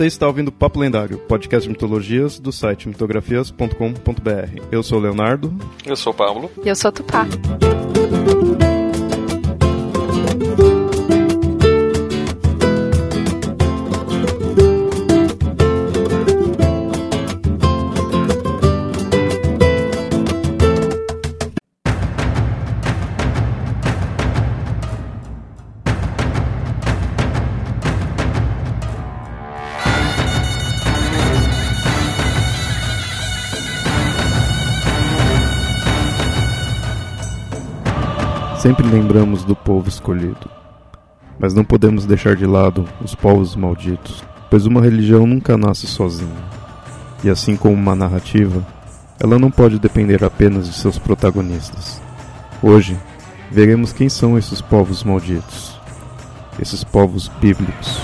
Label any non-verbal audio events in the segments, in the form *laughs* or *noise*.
Você está ouvindo Papo Lendário, podcast de mitologias do site mitografias.com.br. Eu sou o Leonardo. Eu sou o Pablo. E eu sou a Tupá. Sempre lembramos do povo escolhido, mas não podemos deixar de lado os povos malditos, pois uma religião nunca nasce sozinha. E assim como uma narrativa, ela não pode depender apenas de seus protagonistas. Hoje, veremos quem são esses povos malditos, esses povos bíblicos.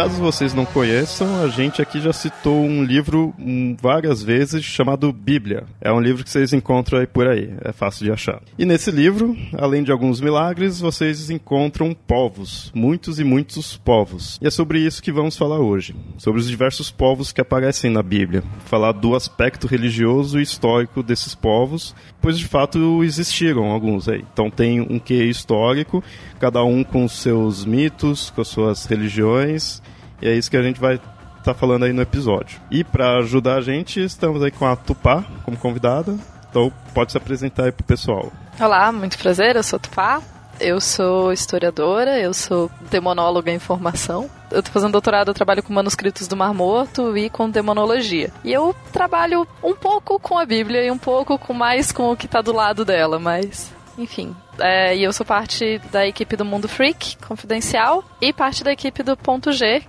Caso vocês não conheçam, a gente aqui já citou um livro hum, várias vezes chamado Bíblia. É um livro que vocês encontram aí por aí, é fácil de achar. E nesse livro, além de alguns milagres, vocês encontram povos, muitos e muitos povos. E é sobre isso que vamos falar hoje, sobre os diversos povos que aparecem na Bíblia. Falar do aspecto religioso e histórico desses povos, pois de fato existiram alguns aí. Então tem um quê histórico, cada um com seus mitos, com suas religiões, e é isso que a gente vai estar tá falando aí no episódio. E para ajudar a gente, estamos aí com a Tupá como convidada, então pode se apresentar aí pro pessoal. Olá, muito prazer, eu sou a Tupá. Eu sou historiadora, eu sou demonóloga em formação. Eu tô fazendo doutorado, eu trabalho com manuscritos do Mar Morto e com demonologia. E eu trabalho um pouco com a Bíblia e um pouco com mais com o que tá do lado dela, mas enfim. É, e eu sou parte da equipe do Mundo Freak, confidencial, e parte da equipe do Ponto G,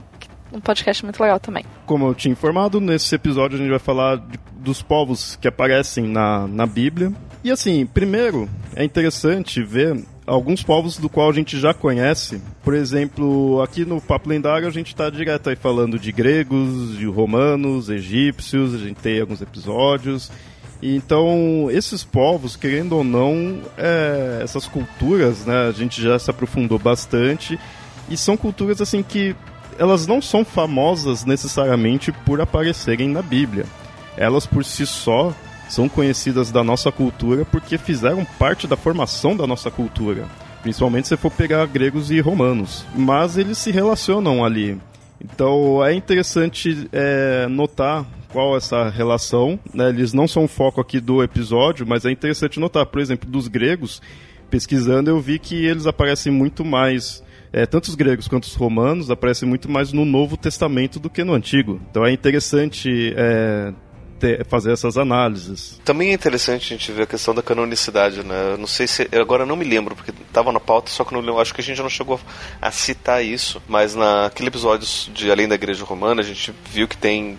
um podcast muito legal também. Como eu tinha informado, nesse episódio a gente vai falar de, dos povos que aparecem na, na Bíblia. E assim, primeiro, é interessante ver alguns povos do qual a gente já conhece. Por exemplo, aqui no Papo Lendário a gente está direto aí falando de gregos, de romanos, egípcios, a gente tem alguns episódios. Então, esses povos, querendo ou não, é, essas culturas, né, a gente já se aprofundou bastante e são culturas assim que elas não são famosas necessariamente por aparecerem na Bíblia. Elas por si só são conhecidas da nossa cultura porque fizeram parte da formação da nossa cultura. Principalmente se for pegar gregos e romanos. Mas eles se relacionam ali. Então é interessante é, notar qual essa relação. Né? Eles não são o foco aqui do episódio, mas é interessante notar, por exemplo, dos gregos, pesquisando eu vi que eles aparecem muito mais. É, tanto os gregos quanto os romanos aparecem muito mais no Novo Testamento do que no Antigo. Então é interessante é, ter, fazer essas análises. Também é interessante a gente ver a questão da canonicidade, né? Eu não sei se. Agora não me lembro, porque estava na pauta, só que não. Acho que a gente não chegou a citar isso. Mas naquele episódio de Além da Igreja Romana, a gente viu que tem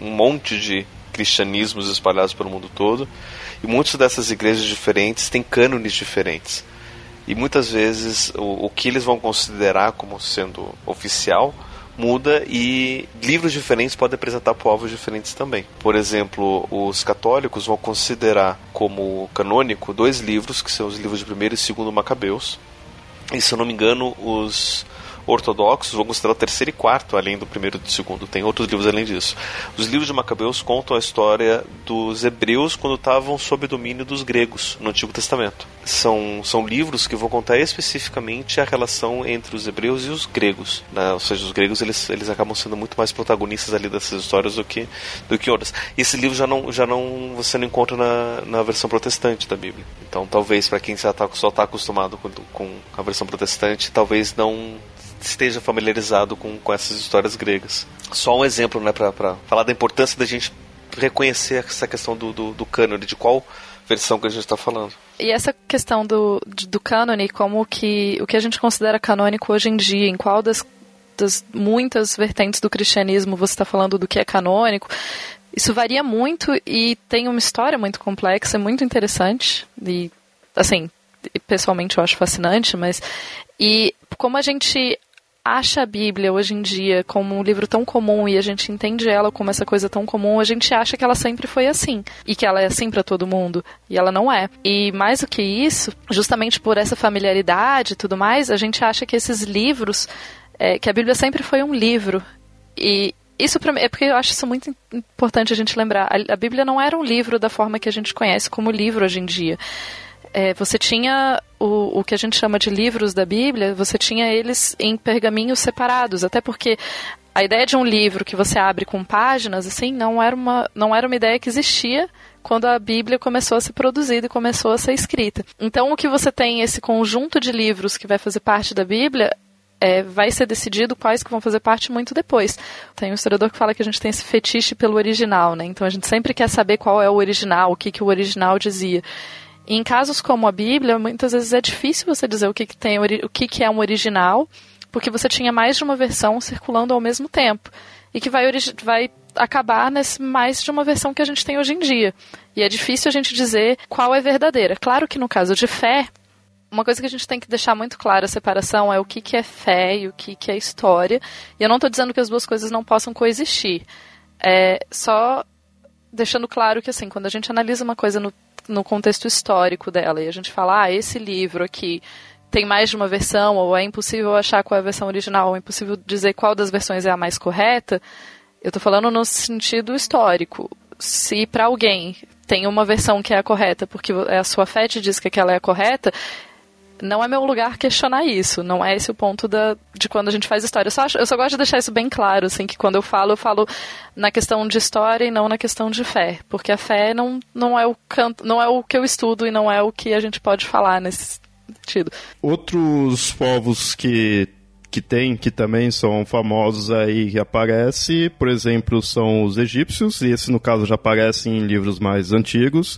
um monte de cristianismos espalhados pelo mundo todo. E muitas dessas igrejas diferentes têm cânones diferentes. E muitas vezes o, o que eles vão considerar como sendo oficial muda e livros diferentes podem apresentar povos diferentes também. Por exemplo, os católicos vão considerar como canônico dois livros, que são os livros de primeiro e segundo Macabeus. E se eu não me engano, os ortodoxos vão considerar o terceiro e quarto, além do primeiro e do segundo. Tem outros livros além disso. Os livros de Macabeus contam a história dos hebreus quando estavam sob domínio dos gregos no Antigo Testamento. São, são livros que vão contar especificamente a relação entre os hebreus e os gregos. Né? Ou seja, os gregos eles, eles acabam sendo muito mais protagonistas ali dessas histórias do que, do que outras. Esse livro já não, já não você não encontra na, na versão protestante da Bíblia. Então, talvez para quem tá, só está acostumado com, com a versão protestante, talvez não esteja familiarizado com, com essas histórias gregas. Só um exemplo, né, para falar da importância da gente reconhecer essa questão do, do, do cânone, de qual versão que a gente está falando. E essa questão do, do cânone, como que o que a gente considera canônico hoje em dia, em qual das das muitas vertentes do cristianismo você está falando do que é canônico. Isso varia muito e tem uma história muito complexa, muito interessante e assim pessoalmente eu acho fascinante, mas e como a gente acha a Bíblia hoje em dia como um livro tão comum e a gente entende ela como essa coisa tão comum, a gente acha que ela sempre foi assim e que ela é assim para todo mundo e ela não é. E mais do que isso, justamente por essa familiaridade e tudo mais, a gente acha que esses livros, é, que a Bíblia sempre foi um livro e isso é porque eu acho isso muito importante a gente lembrar. A, a Bíblia não era um livro da forma que a gente conhece como livro hoje em dia é, você tinha o, o que a gente chama de livros da Bíblia, você tinha eles em pergaminhos separados, até porque a ideia de um livro que você abre com páginas, assim, não era uma, não era uma ideia que existia quando a Bíblia começou a ser produzida e começou a ser escrita. Então, o que você tem esse conjunto de livros que vai fazer parte da Bíblia é, vai ser decidido quais que vão fazer parte muito depois. Tem um historiador que fala que a gente tem esse fetiche pelo original, né? Então a gente sempre quer saber qual é o original, o que, que o original dizia. Em casos como a Bíblia, muitas vezes é difícil você dizer o que, que tem o que, que é um original, porque você tinha mais de uma versão circulando ao mesmo tempo e que vai, vai acabar nesse mais de uma versão que a gente tem hoje em dia. E é difícil a gente dizer qual é verdadeira. Claro que no caso de fé, uma coisa que a gente tem que deixar muito clara a separação é o que, que é fé e o que, que é história. E eu não estou dizendo que as duas coisas não possam coexistir. É só deixando claro que assim, quando a gente analisa uma coisa no no contexto histórico dela. E a gente fala, ah, esse livro aqui tem mais de uma versão, ou é impossível achar qual é a versão original, ou é impossível dizer qual das versões é a mais correta. Eu estou falando no sentido histórico. Se para alguém tem uma versão que é a correta, porque a sua fé te diz que aquela é a correta, não é meu lugar questionar isso. Não é esse o ponto da, de quando a gente faz história. Eu só, acho, eu só gosto de deixar isso bem claro, assim, que quando eu falo, eu falo na questão de história e não na questão de fé. Porque a fé não, não, é, o canto, não é o que eu estudo e não é o que a gente pode falar nesse sentido. Outros povos que que tem, que também são famosos aí, que aparece, por exemplo, são os egípcios, e esse no caso já aparece em livros mais antigos.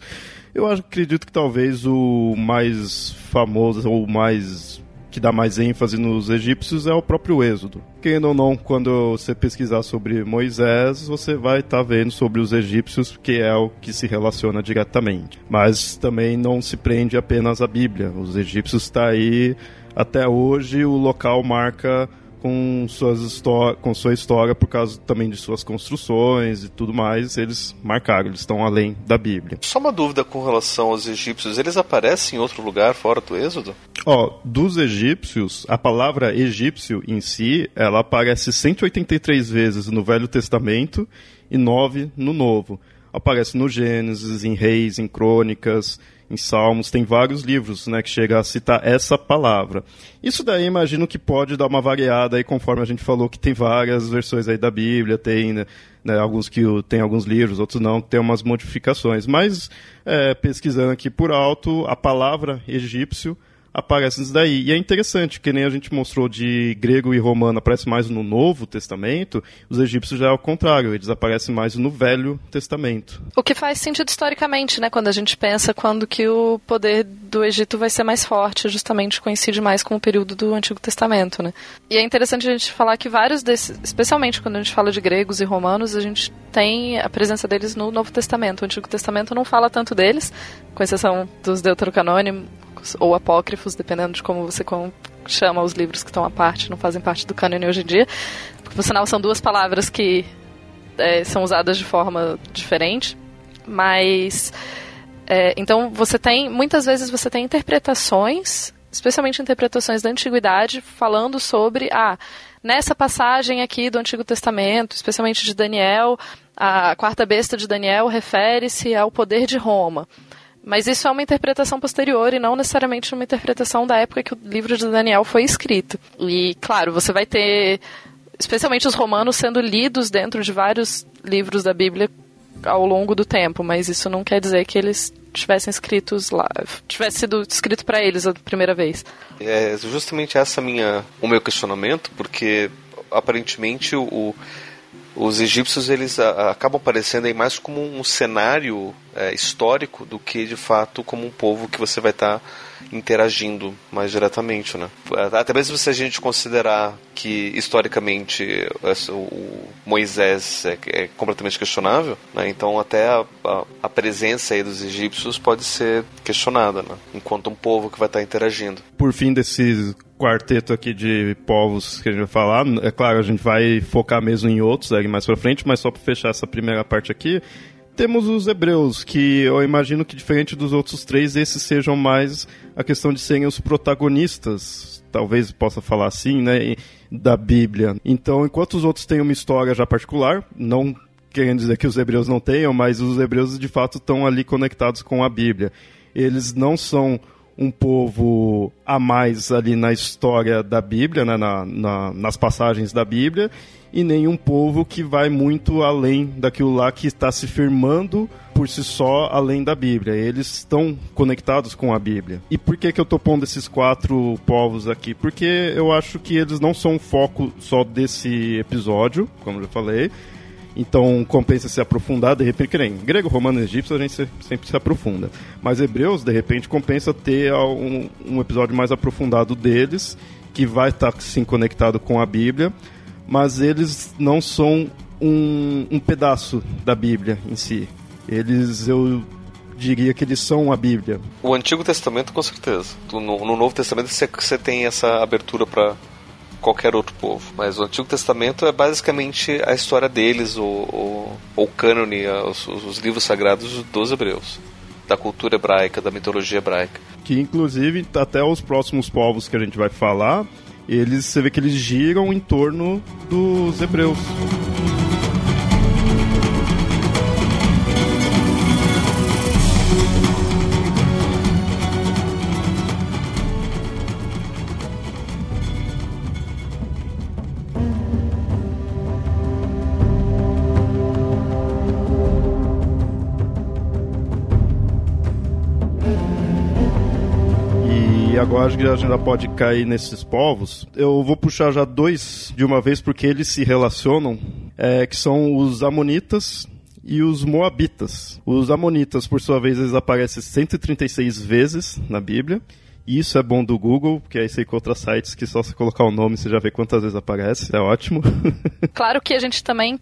Eu acredito que talvez o mais famoso ou mais que dá mais ênfase nos egípcios é o próprio Êxodo. Querendo ou não, quando você pesquisar sobre Moisés, você vai estar tá vendo sobre os egípcios, que é o que se relaciona diretamente. Mas também não se prende apenas à Bíblia. Os egípcios está aí até hoje, o local marca com, suas com sua história por causa também de suas construções e tudo mais, eles marcaram, eles estão além da Bíblia. Só uma dúvida com relação aos egípcios, eles aparecem em outro lugar fora do Êxodo? Ó, dos egípcios, a palavra egípcio em si, ela aparece 183 vezes no Velho Testamento e 9 no Novo. Aparece no Gênesis, em Reis, em Crônicas, em Salmos, tem vários livros né, que chega a citar essa palavra. Isso daí imagino que pode dar uma variada aí, conforme a gente falou que tem várias versões aí da Bíblia, tem né, né alguns que tem alguns livros, outros não, tem umas modificações. Mas é, pesquisando aqui por alto, a palavra egípcio aparece isso daí. E é interessante, que nem a gente mostrou de grego e romano aparece mais no Novo Testamento, os egípcios já é o contrário, eles aparecem mais no Velho Testamento. O que faz sentido historicamente, né, quando a gente pensa quando que o poder do Egito vai ser mais forte, justamente coincide mais com o período do Antigo Testamento, né? E é interessante a gente falar que vários desses, especialmente quando a gente fala de gregos e romanos, a gente tem a presença deles no Novo Testamento. O Antigo Testamento não fala tanto deles, com exceção dos deuterocanônimos, ou apócrifos, dependendo de como você chama os livros que estão à parte, não fazem parte do cânone hoje em dia. Porque, por sinal, são duas palavras que é, são usadas de forma diferente, mas. É, então, você tem. Muitas vezes você tem interpretações, especialmente interpretações da antiguidade, falando sobre. Ah, nessa passagem aqui do Antigo Testamento, especialmente de Daniel, a quarta besta de Daniel refere-se ao poder de Roma. Mas isso é uma interpretação posterior e não necessariamente uma interpretação da época que o livro de Daniel foi escrito. E, claro, você vai ter, especialmente os romanos, sendo lidos dentro de vários livros da Bíblia ao longo do tempo, mas isso não quer dizer que eles tivessem escritos lá, tivesse sido escrito para eles a primeira vez. É justamente essa minha o meu questionamento, porque aparentemente o, os egípcios eles a, acabam aparecendo aí mais como um cenário é, histórico do que de fato como um povo que você vai estar tá interagindo mais diretamente, né? Até mesmo se a gente considerar que historicamente o Moisés é, é completamente questionável, né? então até a, a, a, presença aí dos egípcios pode ser questionada, né? enquanto um povo que vai estar interagindo. Por fim desse quarteto aqui de povos que a gente vai falar, é claro, a gente vai focar mesmo em outros aí mais pra frente, mas só para fechar essa primeira parte aqui, temos os hebreus, que eu imagino que diferente dos outros três, esses sejam mais a questão de serem os protagonistas, talvez possa falar assim, né, da Bíblia. Então, enquanto os outros têm uma história já particular, não querendo dizer que os hebreus não tenham, mas os hebreus de fato estão ali conectados com a Bíblia. Eles não são um povo a mais ali na história da Bíblia, né, na, na, nas passagens da Bíblia, e nenhum povo que vai muito além daquilo lá que está se firmando por si só além da Bíblia. Eles estão conectados com a Bíblia. E por que, que eu estou pondo esses quatro povos aqui? Porque eu acho que eles não são o foco só desse episódio, como eu já falei. Então compensa se aprofundar, de repente, que nem grego, romano e egípcio a gente sempre se aprofunda. Mas hebreus, de repente, compensa ter um, um episódio mais aprofundado deles, que vai estar sim conectado com a Bíblia mas eles não são um, um pedaço da Bíblia em si. Eles, eu diria que eles são a Bíblia. O Antigo Testamento, com certeza. No, no Novo Testamento você, você tem essa abertura para qualquer outro povo. Mas o Antigo Testamento é basicamente a história deles, o, o, o cânone, os, os livros sagrados dos hebreus. Da cultura hebraica, da mitologia hebraica. Que inclusive até os próximos povos que a gente vai falar eles você vê que eles giram em torno dos hebreus. Acho que a gente já pode cair nesses povos. Eu vou puxar já dois de uma vez porque eles se relacionam, é, que são os amonitas e os moabitas. Os amonitas, por sua vez, eles aparecem 136 vezes na Bíblia. Isso é bom do Google, porque aí você encontra sites que só você colocar o nome você já vê quantas vezes aparece. É ótimo. *laughs* claro que a gente também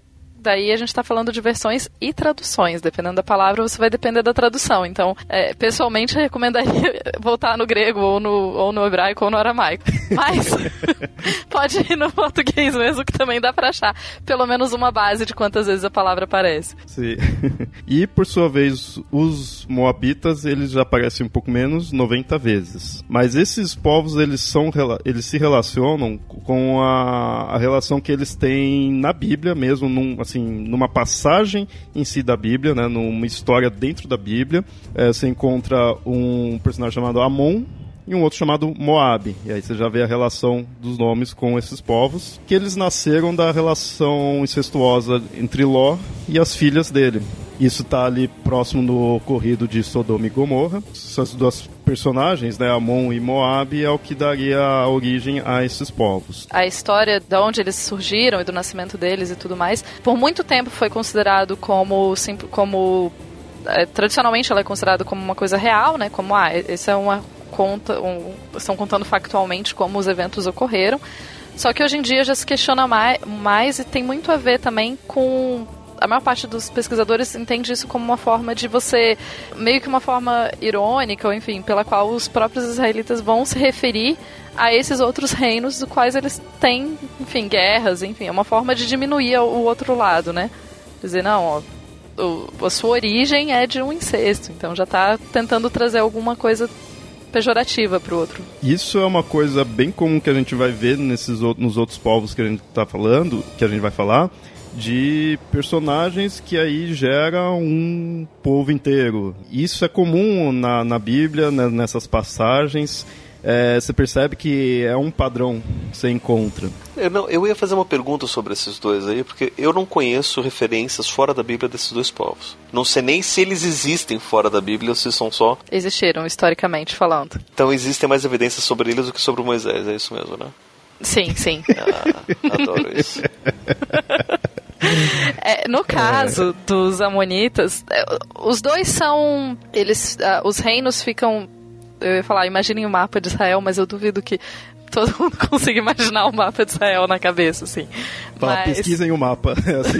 daí a gente está falando de versões e traduções. Dependendo da palavra, você vai depender da tradução. Então, é, pessoalmente, eu recomendaria *laughs* voltar no grego, ou no, ou no hebraico, ou no aramaico. *laughs* Mas *laughs* pode ir no português mesmo, que também dá para achar pelo menos uma base de quantas vezes a palavra aparece. Sim. E, por sua vez, os moabitas, eles já aparecem um pouco menos, 90 vezes. Mas esses povos, eles, são, eles se relacionam com a, a relação que eles têm na Bíblia mesmo, num, assim, assim, numa passagem em si da Bíblia, né, numa história dentro da Bíblia, é, você encontra um personagem chamado Amon, e um outro chamado Moab. E aí você já vê a relação dos nomes com esses povos, que eles nasceram da relação incestuosa entre Ló e as filhas dele. Isso está ali próximo do ocorrido de Sodoma e Gomorra. Essas duas personagens, né, Amon e Moab, é o que daria origem a esses povos. A história de onde eles surgiram e do nascimento deles e tudo mais, por muito tempo foi considerado como como é, tradicionalmente ela é considerada como uma coisa real, né? Como ah, essa é uma conta, um, estão contando factualmente como os eventos ocorreram. Só que hoje em dia já se questiona mais, mais e tem muito a ver também com a maior parte dos pesquisadores entende isso como uma forma de você, meio que uma forma irônica, ou enfim, pela qual os próprios israelitas vão se referir a esses outros reinos dos quais eles têm, enfim, guerras, enfim, é uma forma de diminuir o outro lado, né? Dizer, não, ó, a sua origem é de um incesto, então já está tentando trazer alguma coisa pejorativa para o outro. Isso é uma coisa bem comum que a gente vai ver nesses nos outros povos que a gente está falando, que a gente vai falar, de personagens que aí geram um povo inteiro. Isso é comum na, na Bíblia, né, nessas passagens é, você percebe que é um padrão que você encontra. Eu, não, eu ia fazer uma pergunta sobre esses dois aí, porque eu não conheço referências fora da Bíblia desses dois povos. Não sei nem se eles existem fora da Bíblia ou se são só. Existiram, historicamente falando. Então existem mais evidências sobre eles do que sobre Moisés, é isso mesmo, né? Sim, sim. *laughs* Ah, adoro isso. *laughs* é, no caso dos Amonitas, é, os dois são. Eles. Uh, os reinos ficam. Eu ia falar, imaginem o mapa de Israel, mas eu duvido que todo mundo *laughs* consiga imaginar o mapa de Israel na cabeça, assim. Mas... Pesquisem o mapa. *laughs* É assim.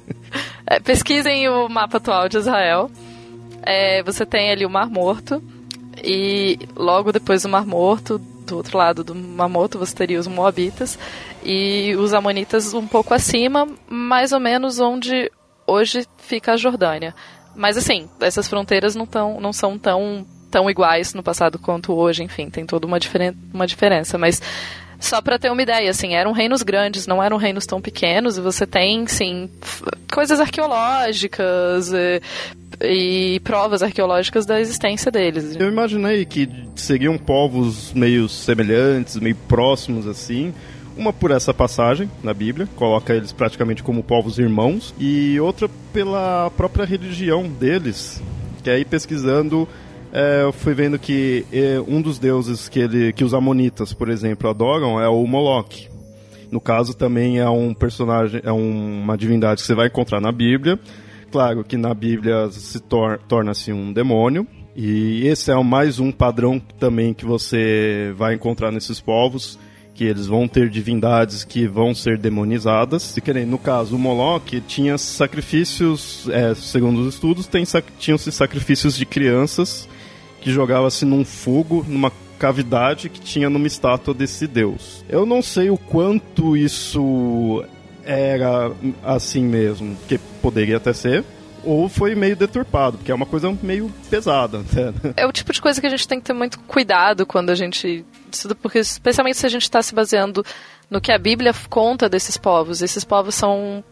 *laughs* é, pesquisem o mapa atual de Israel. É, você tem ali o Mar Morto. E logo depois do Mar Morto, do outro lado do Mar Morto, você teria os Moabitas. E os Amonitas um pouco acima, mais ou menos onde hoje fica a Jordânia. Mas assim, essas fronteiras não, tão, não são tão, tão iguais no passado quanto hoje, enfim, tem toda uma, diferen uma diferença. Mas só para ter uma ideia, assim, eram reinos grandes, não eram reinos tão pequenos, e você tem, sim, coisas arqueológicas e, e, provas arqueológicas da existência deles. Eu imaginei que seriam povos meio semelhantes, meio próximos, assim, uma por essa passagem na Bíblia, coloca eles praticamente como povos irmãos, e outra pela própria religião deles, que aí pesquisando é, eu fui vendo que é, um dos deuses que, ele, que os amonitas, por exemplo, adoram é o Moloch. No caso, também é um personagem, é um, uma divindade que você vai encontrar na Bíblia. Claro que na Bíblia se tor torna-se um demônio. E esse é mais um padrão também que você vai encontrar nesses povos que eles vão ter divindades que vão ser demonizadas. E querem, no caso, o Moloch tinha sacrifícios, é, segundo os estudos, tem, tinham-se sacrifícios de crianças que jogava-se num fogo, numa cavidade que tinha numa estátua desse deus. Eu não sei o quanto isso era assim mesmo, que poderia até ser, ou foi meio deturpado, porque é uma coisa meio pesada. Né? É o tipo de coisa que a gente tem que ter muito cuidado quando a gente porque especialmente se a gente está se baseando no que a Bíblia conta desses povos. Esses povos são,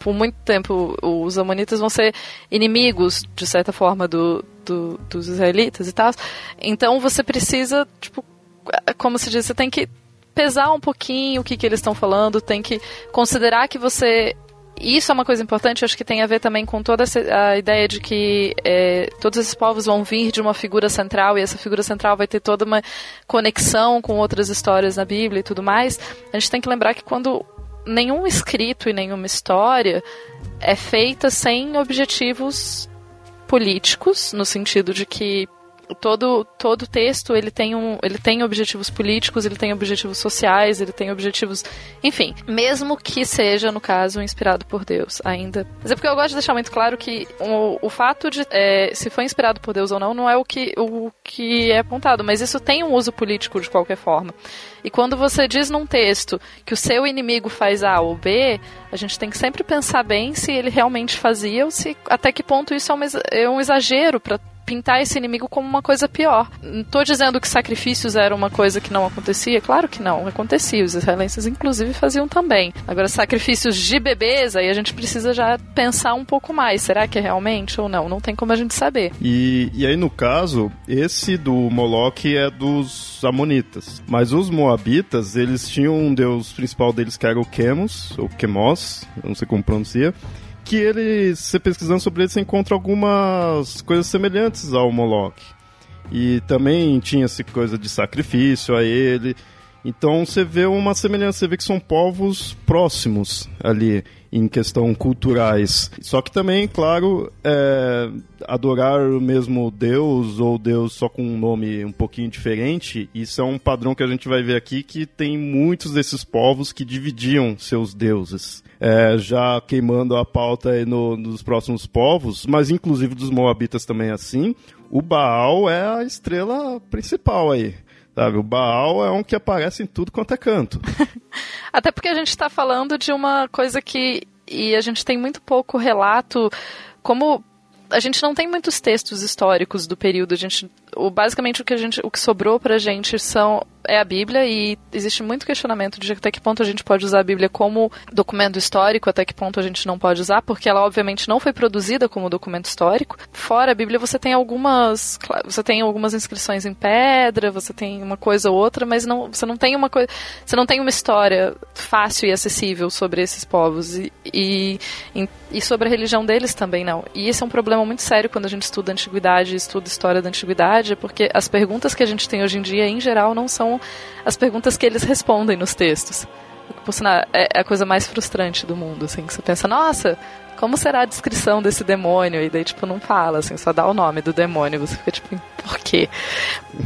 por muito tempo, os amonitas vão ser inimigos, de certa forma, do, do, dos israelitas e tal. Então você precisa, tipo, como se diz, você tem que pesar um pouquinho o que, que eles estão falando, tem que considerar que você isso é uma coisa importante, acho que tem a ver também com toda a ideia de que é, todos esses povos vão vir de uma figura central e essa figura central vai ter toda uma conexão com outras histórias na Bíblia e tudo mais. A gente tem que lembrar que quando nenhum escrito e nenhuma história é feita sem objetivos políticos, no sentido de que todo todo texto ele tem um ele tem objetivos políticos ele tem objetivos sociais ele tem objetivos enfim mesmo que seja no caso inspirado por Deus ainda. Mas é porque eu gosto de deixar muito claro que o, o fato de é, se foi inspirado por Deus ou não não é o que o que é apontado mas isso tem um uso político de qualquer forma. E quando você diz num texto que o seu inimigo faz A ou B, a gente tem que sempre pensar bem se ele realmente fazia ou se até que ponto isso é um exagero para pintar esse inimigo como uma coisa pior. Não tô dizendo que sacrifícios era uma coisa que não acontecia, claro que não, acontecia. Os israelenses, inclusive, faziam também. Agora, sacrifícios de bebês, aí a gente precisa já pensar um pouco mais. Será que é realmente ou não? Não tem como a gente saber. E, e aí, no caso, esse do Moloch é dos Amonitas. Mas os Moabitas, eles tinham um deus principal deles que era o Chemos, ou Chemos, não sei como pronuncia que ele, se pesquisando sobre ele, você encontra algumas coisas semelhantes ao Moloch. E também tinha essa coisa de sacrifício a ele. Então você vê uma semelhança, você vê que são povos próximos ali em questão culturais. Só que também, claro, é, adorar o mesmo Deus ou Deus só com um nome um pouquinho diferente, isso é um padrão que a gente vai ver aqui que tem muitos desses povos que dividiam seus deuses. É, já queimando a pauta no, nos próximos povos, mas inclusive dos Moabitas também assim, o Baal é a estrela principal aí. Sabe, o Baal é um que aparece em tudo quanto é canto. *laughs* Até porque a gente está falando de uma coisa que. E a gente tem muito pouco relato. Como a gente não tem muitos textos históricos do período. A gente, o, basicamente o que a gente, o que sobrou pra gente são é a Bíblia e existe muito questionamento de até que ponto a gente pode usar a Bíblia como documento histórico, até que ponto a gente não pode usar, porque ela obviamente não foi produzida como documento histórico. Fora a Bíblia, você tem algumas, você tem algumas inscrições em pedra, você tem uma coisa ou outra, mas não, você não tem uma coisa, você não tem uma história fácil e acessível sobre esses povos e, e, e sobre a religião deles também não. E esse é um problema muito sério quando a gente estuda a antiguidade, estuda história da antiguidade, porque as perguntas que a gente tem hoje em dia, em geral, não são as perguntas que eles respondem nos textos. Sinal, é a coisa mais frustrante do mundo, assim, que você pensa, nossa, como será a descrição desse demônio? E daí, tipo, não fala, assim, só dá o nome do demônio. Você fica, tipo, por quê?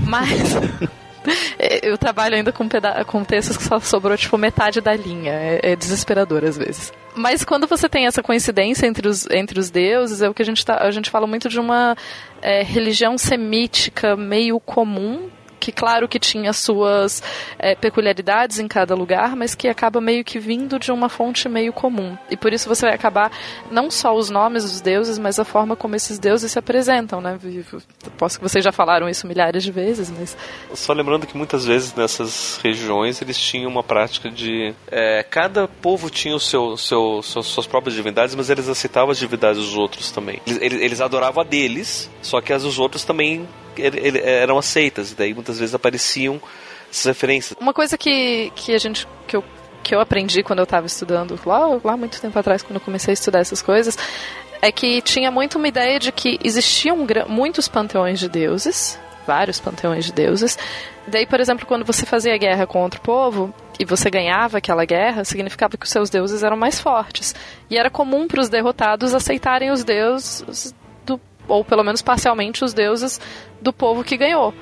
Mas... *laughs* eu trabalho ainda com, com textos que só sobrou, tipo, metade da linha. É, é, desesperador às vezes. Mas quando você tem essa coincidência entre os, entre os deuses, é o que a gente, tá, a gente fala muito de uma é, religião semítica meio comum que claro que tinha suas é, peculiaridades em cada lugar, mas que acaba meio que vindo de uma fonte meio comum. E por isso você vai acabar não só os nomes dos deuses, mas a forma como esses deuses se apresentam, né? Posso que vocês já falaram isso milhares de vezes, mas só lembrando que muitas vezes nessas regiões eles tinham uma prática de é, cada povo tinha o seu, seu, suas, suas próprias divindades, mas eles aceitavam as divindades dos outros também. Eles, eles adoravam a deles, só que as dos outros também ele, eram aceitas, e daí muitas vezes apareciam essas referências. Uma coisa que, que a gente que eu, que eu aprendi quando eu estava estudando lá, lá muito tempo atrás, quando eu comecei a estudar essas coisas, é que tinha muito uma ideia de que existiam muitos panteões de deuses, vários panteões de deuses. Daí, por exemplo, quando você fazia guerra com outro povo e você ganhava aquela guerra, significava que os seus deuses eram mais fortes. E era comum para os derrotados aceitarem os deuses ou pelo menos parcialmente, os deuses do povo que ganhou.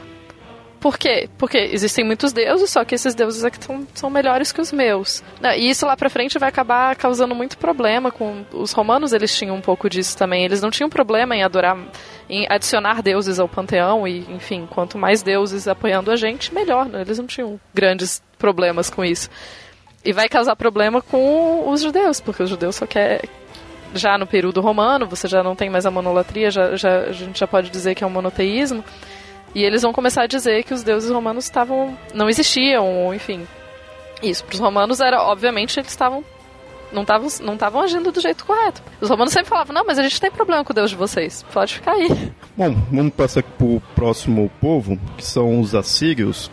Por quê? Porque existem muitos deuses, só que esses deuses aqui são, são melhores que os meus. E isso lá pra frente vai acabar causando muito problema com. Os romanos eles tinham um pouco disso também. Eles não tinham problema em adorar, em adicionar deuses ao panteão, e, enfim, quanto mais deuses apoiando a gente, melhor. Né? Eles não tinham grandes problemas com isso. E vai causar problema com os judeus, porque os judeus só querem já no período romano, você já não tem mais a monolatria, já, já, a gente já pode dizer que é um monoteísmo. E eles vão começar a dizer que os deuses romanos estavam não existiam, enfim. Isso, para os romanos era, obviamente, eles estavam não estavam não estavam agindo do jeito correto. Os romanos sempre falavam: "Não, mas a gente tem problema com o Deus de vocês. Pode ficar aí". Bom, vamos passar para o próximo povo, que são os assírios.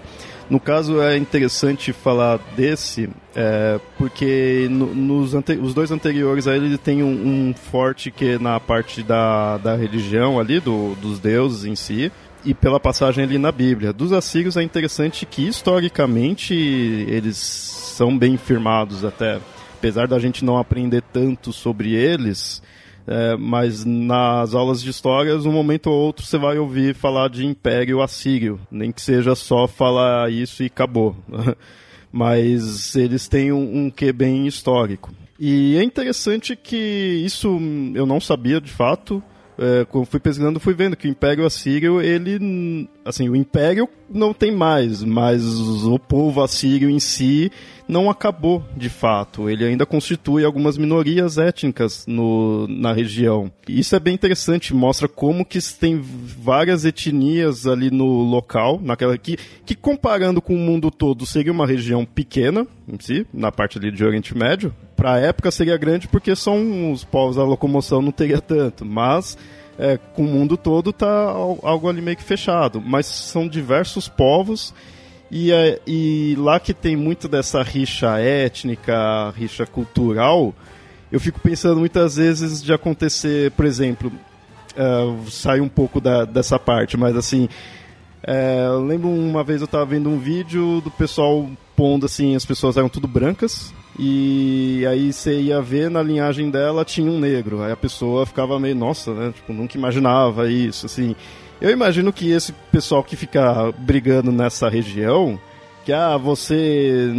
No caso, é interessante falar desse, é, porque no, nos os dois anteriores aí ele tem um, um, forte que na parte da, da religião ali, do, dos deuses em si, e pela passagem ali na Bíblia. Dos assírios é interessante que historicamente eles são bem firmados até. Apesar da gente não aprender tanto sobre eles, é, mas nas aulas de histórias, um momento ou outro você vai ouvir falar de Império Assírio, nem que seja só falar isso e acabou. *laughs* mas eles têm um, um quê bem histórico. E é interessante que isso eu não sabia de fato. É, quando fui pesquisando, fui vendo que o Império Assírio, ele. Assim, o Império não tem mais, mas o povo assírio em si não acabou de fato. Ele ainda constitui algumas minorias étnicas no, na região. Isso é bem interessante, mostra como que tem várias etnias ali no local, naquela que, que comparando com o mundo todo seria uma região pequena em si, na parte ali de Oriente Médio. Para a época seria grande porque são os povos a locomoção não teria tanto, mas é, com o mundo todo tá algo ali meio que fechado. Mas são diversos povos e, é, e lá que tem muito dessa rixa étnica, rixa cultural, eu fico pensando muitas vezes de acontecer, por exemplo, uh, sai um pouco da, dessa parte, mas assim, é, eu lembro uma vez eu estava vendo um vídeo do pessoal pondo assim, as pessoas eram tudo brancas, e aí você ia ver na linhagem dela tinha um negro. Aí a pessoa ficava meio, nossa, né? Tipo, nunca imaginava isso, assim. Eu imagino que esse pessoal que fica brigando nessa região, que ah, você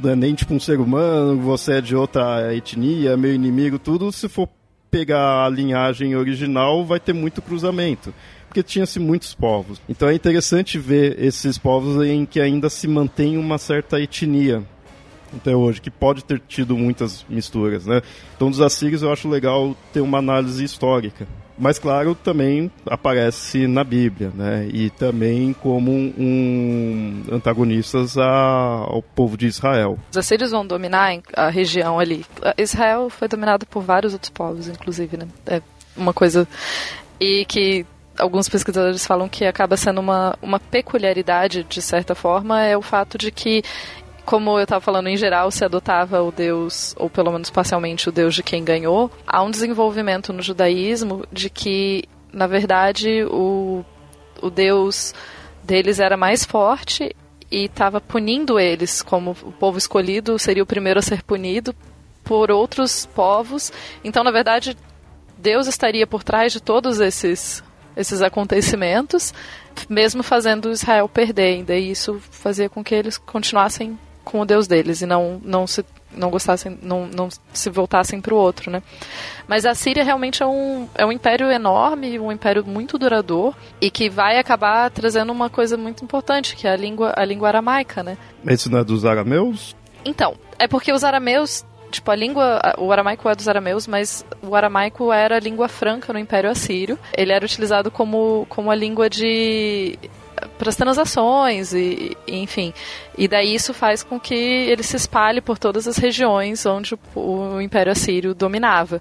não é nem tipo um ser humano, você é de outra etnia, meu inimigo, tudo, se for pegar a linhagem original, vai ter muito cruzamento. Porque tinha-se muitos povos. Então é interessante ver esses povos em que ainda se mantém uma certa etnia até hoje, que pode ter tido muitas misturas, né? Então dos assírios eu acho legal ter uma análise histórica mas claro também aparece na Bíblia, né? E também como um, antagonistas a, ao povo de Israel. Os assírios vão dominar a região ali. Israel foi dominado por vários outros povos, inclusive, né? É uma coisa e que alguns pesquisadores falam que acaba sendo uma, uma peculiaridade, de certa forma, é o fato de que como eu estava falando, em geral se adotava o Deus, ou pelo menos parcialmente o Deus de quem ganhou, há um desenvolvimento no judaísmo de que, na verdade, o, o Deus deles era mais forte e estava punindo eles, como o povo escolhido seria o primeiro a ser punido por outros povos. Então, na verdade, Deus estaria por trás de todos esses esses acontecimentos, mesmo fazendo Israel perder. E daí isso fazia com que eles continuassem com o Deus deles e não, não se não gostassem, não, não se voltassem para o outro, né? Mas a Síria realmente é um, é um império enorme, um império muito duradouro e que vai acabar trazendo uma coisa muito importante, que é a língua, a língua aramaica, né? Esse não é dos arameus? Então, é porque os arameus tipo, a língua, o aramaico é dos arameus, mas o aramaico era a língua franca no Império Assírio. Ele era utilizado como, como a língua de para as transações e, e, enfim. E daí isso faz com que ele se espalhe por todas as regiões onde o, o Império Assírio dominava.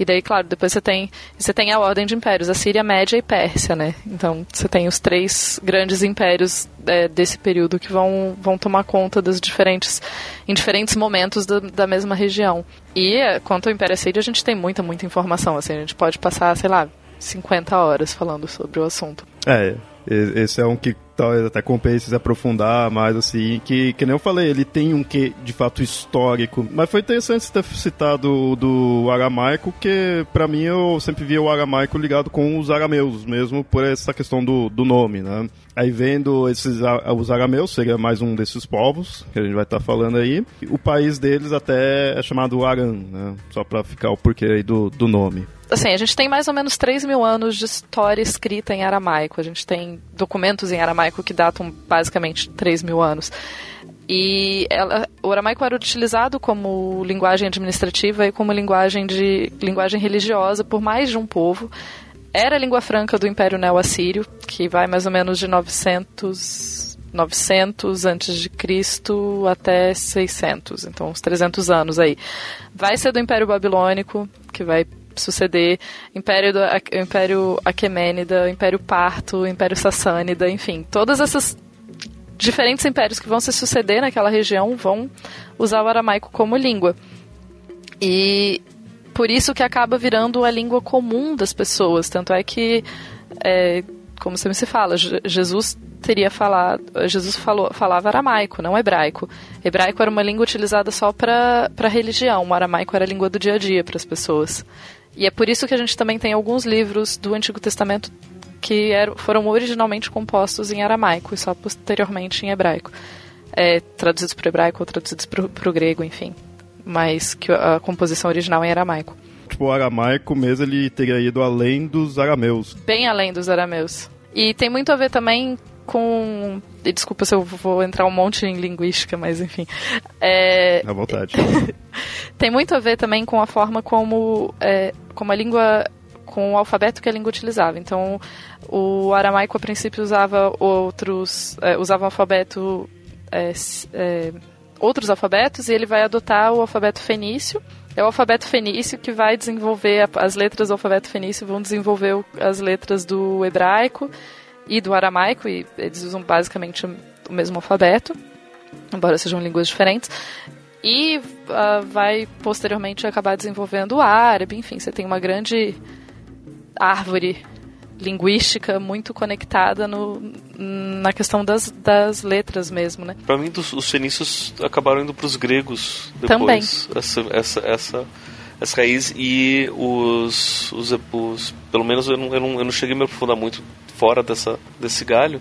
E daí, claro, depois você tem, você tem a ordem de impérios, a Síria Média e Pérsia, né? Então, você tem os três grandes impérios é, desse período que vão, vão tomar conta dos diferentes, em diferentes momentos da, da mesma região. E é, quanto ao Império Assírio, a gente tem muita, muita informação, assim, a gente pode passar, sei lá, 50 horas falando sobre o assunto. É, esse é um que talvez até compense se aprofundar mais, assim, que, que nem eu falei, ele tem um que de fato histórico. Mas foi interessante ter citado do aramaico, que para mim eu sempre via o aramaico ligado com os arameus, mesmo por essa questão do, do nome, né? Aí vendo esses os arameus, seria mais um desses povos que a gente vai estar tá falando aí. O país deles até é chamado Aram, né? Só para ficar o porquê aí do, do nome assim, a gente tem mais ou menos 3 mil anos de história escrita em aramaico. A gente tem documentos em aramaico que datam basicamente 3 mil anos. E ela, o aramaico era utilizado como linguagem administrativa e como linguagem, de, linguagem religiosa por mais de um povo. Era a língua franca do Império Neo-Assírio, que vai mais ou menos de 900, 900 antes de Cristo até 600, então uns 300 anos aí. Vai ser do Império Babilônico, que vai suceder Império, do, Império Aquemênida, Império Parto, Império Sassânida, enfim, todas essas diferentes impérios que vão se suceder naquela região vão usar o aramaico como língua. E por isso que acaba virando a língua comum das pessoas. Tanto é que, é, como sempre se fala, Jesus teria falado, Jesus falou, falava aramaico, não hebraico. Hebraico era uma língua utilizada só para religião, o aramaico era a língua do dia a dia para as pessoas. E é por isso que a gente também tem alguns livros do Antigo Testamento que eram, foram originalmente compostos em aramaico e só posteriormente em hebraico. É, traduzidos para o hebraico ou traduzidos para o grego, enfim. Mas que a composição original é em aramaico. Tipo, o aramaico mesmo ele teria ido além dos arameus. Bem além dos arameus. E tem muito a ver também com. E desculpa se eu vou entrar um monte em linguística, mas enfim. É, à vontade. *laughs* tem muito a ver também com a forma como, é, como a língua. com o alfabeto que a língua utilizava. Então, o aramaico a princípio usava outros. É, usava o alfabeto. É, é, outros alfabetos e ele vai adotar o alfabeto fenício. É o alfabeto fenício que vai desenvolver as letras do alfabeto fenício vão desenvolver as letras do hebraico e do aramaico, e eles usam basicamente o mesmo alfabeto, embora sejam línguas diferentes. E uh, vai posteriormente acabar desenvolvendo o árabe, enfim, você tem uma grande árvore linguística muito conectada no, na questão das, das letras mesmo, né? Para mim, dos, os fenícios acabaram indo para os gregos depois. Também. Essa, essa, essa, essa raiz e os, os, os pelo menos eu não, eu não, eu não cheguei a me aprofundar muito fora dessa, desse galho,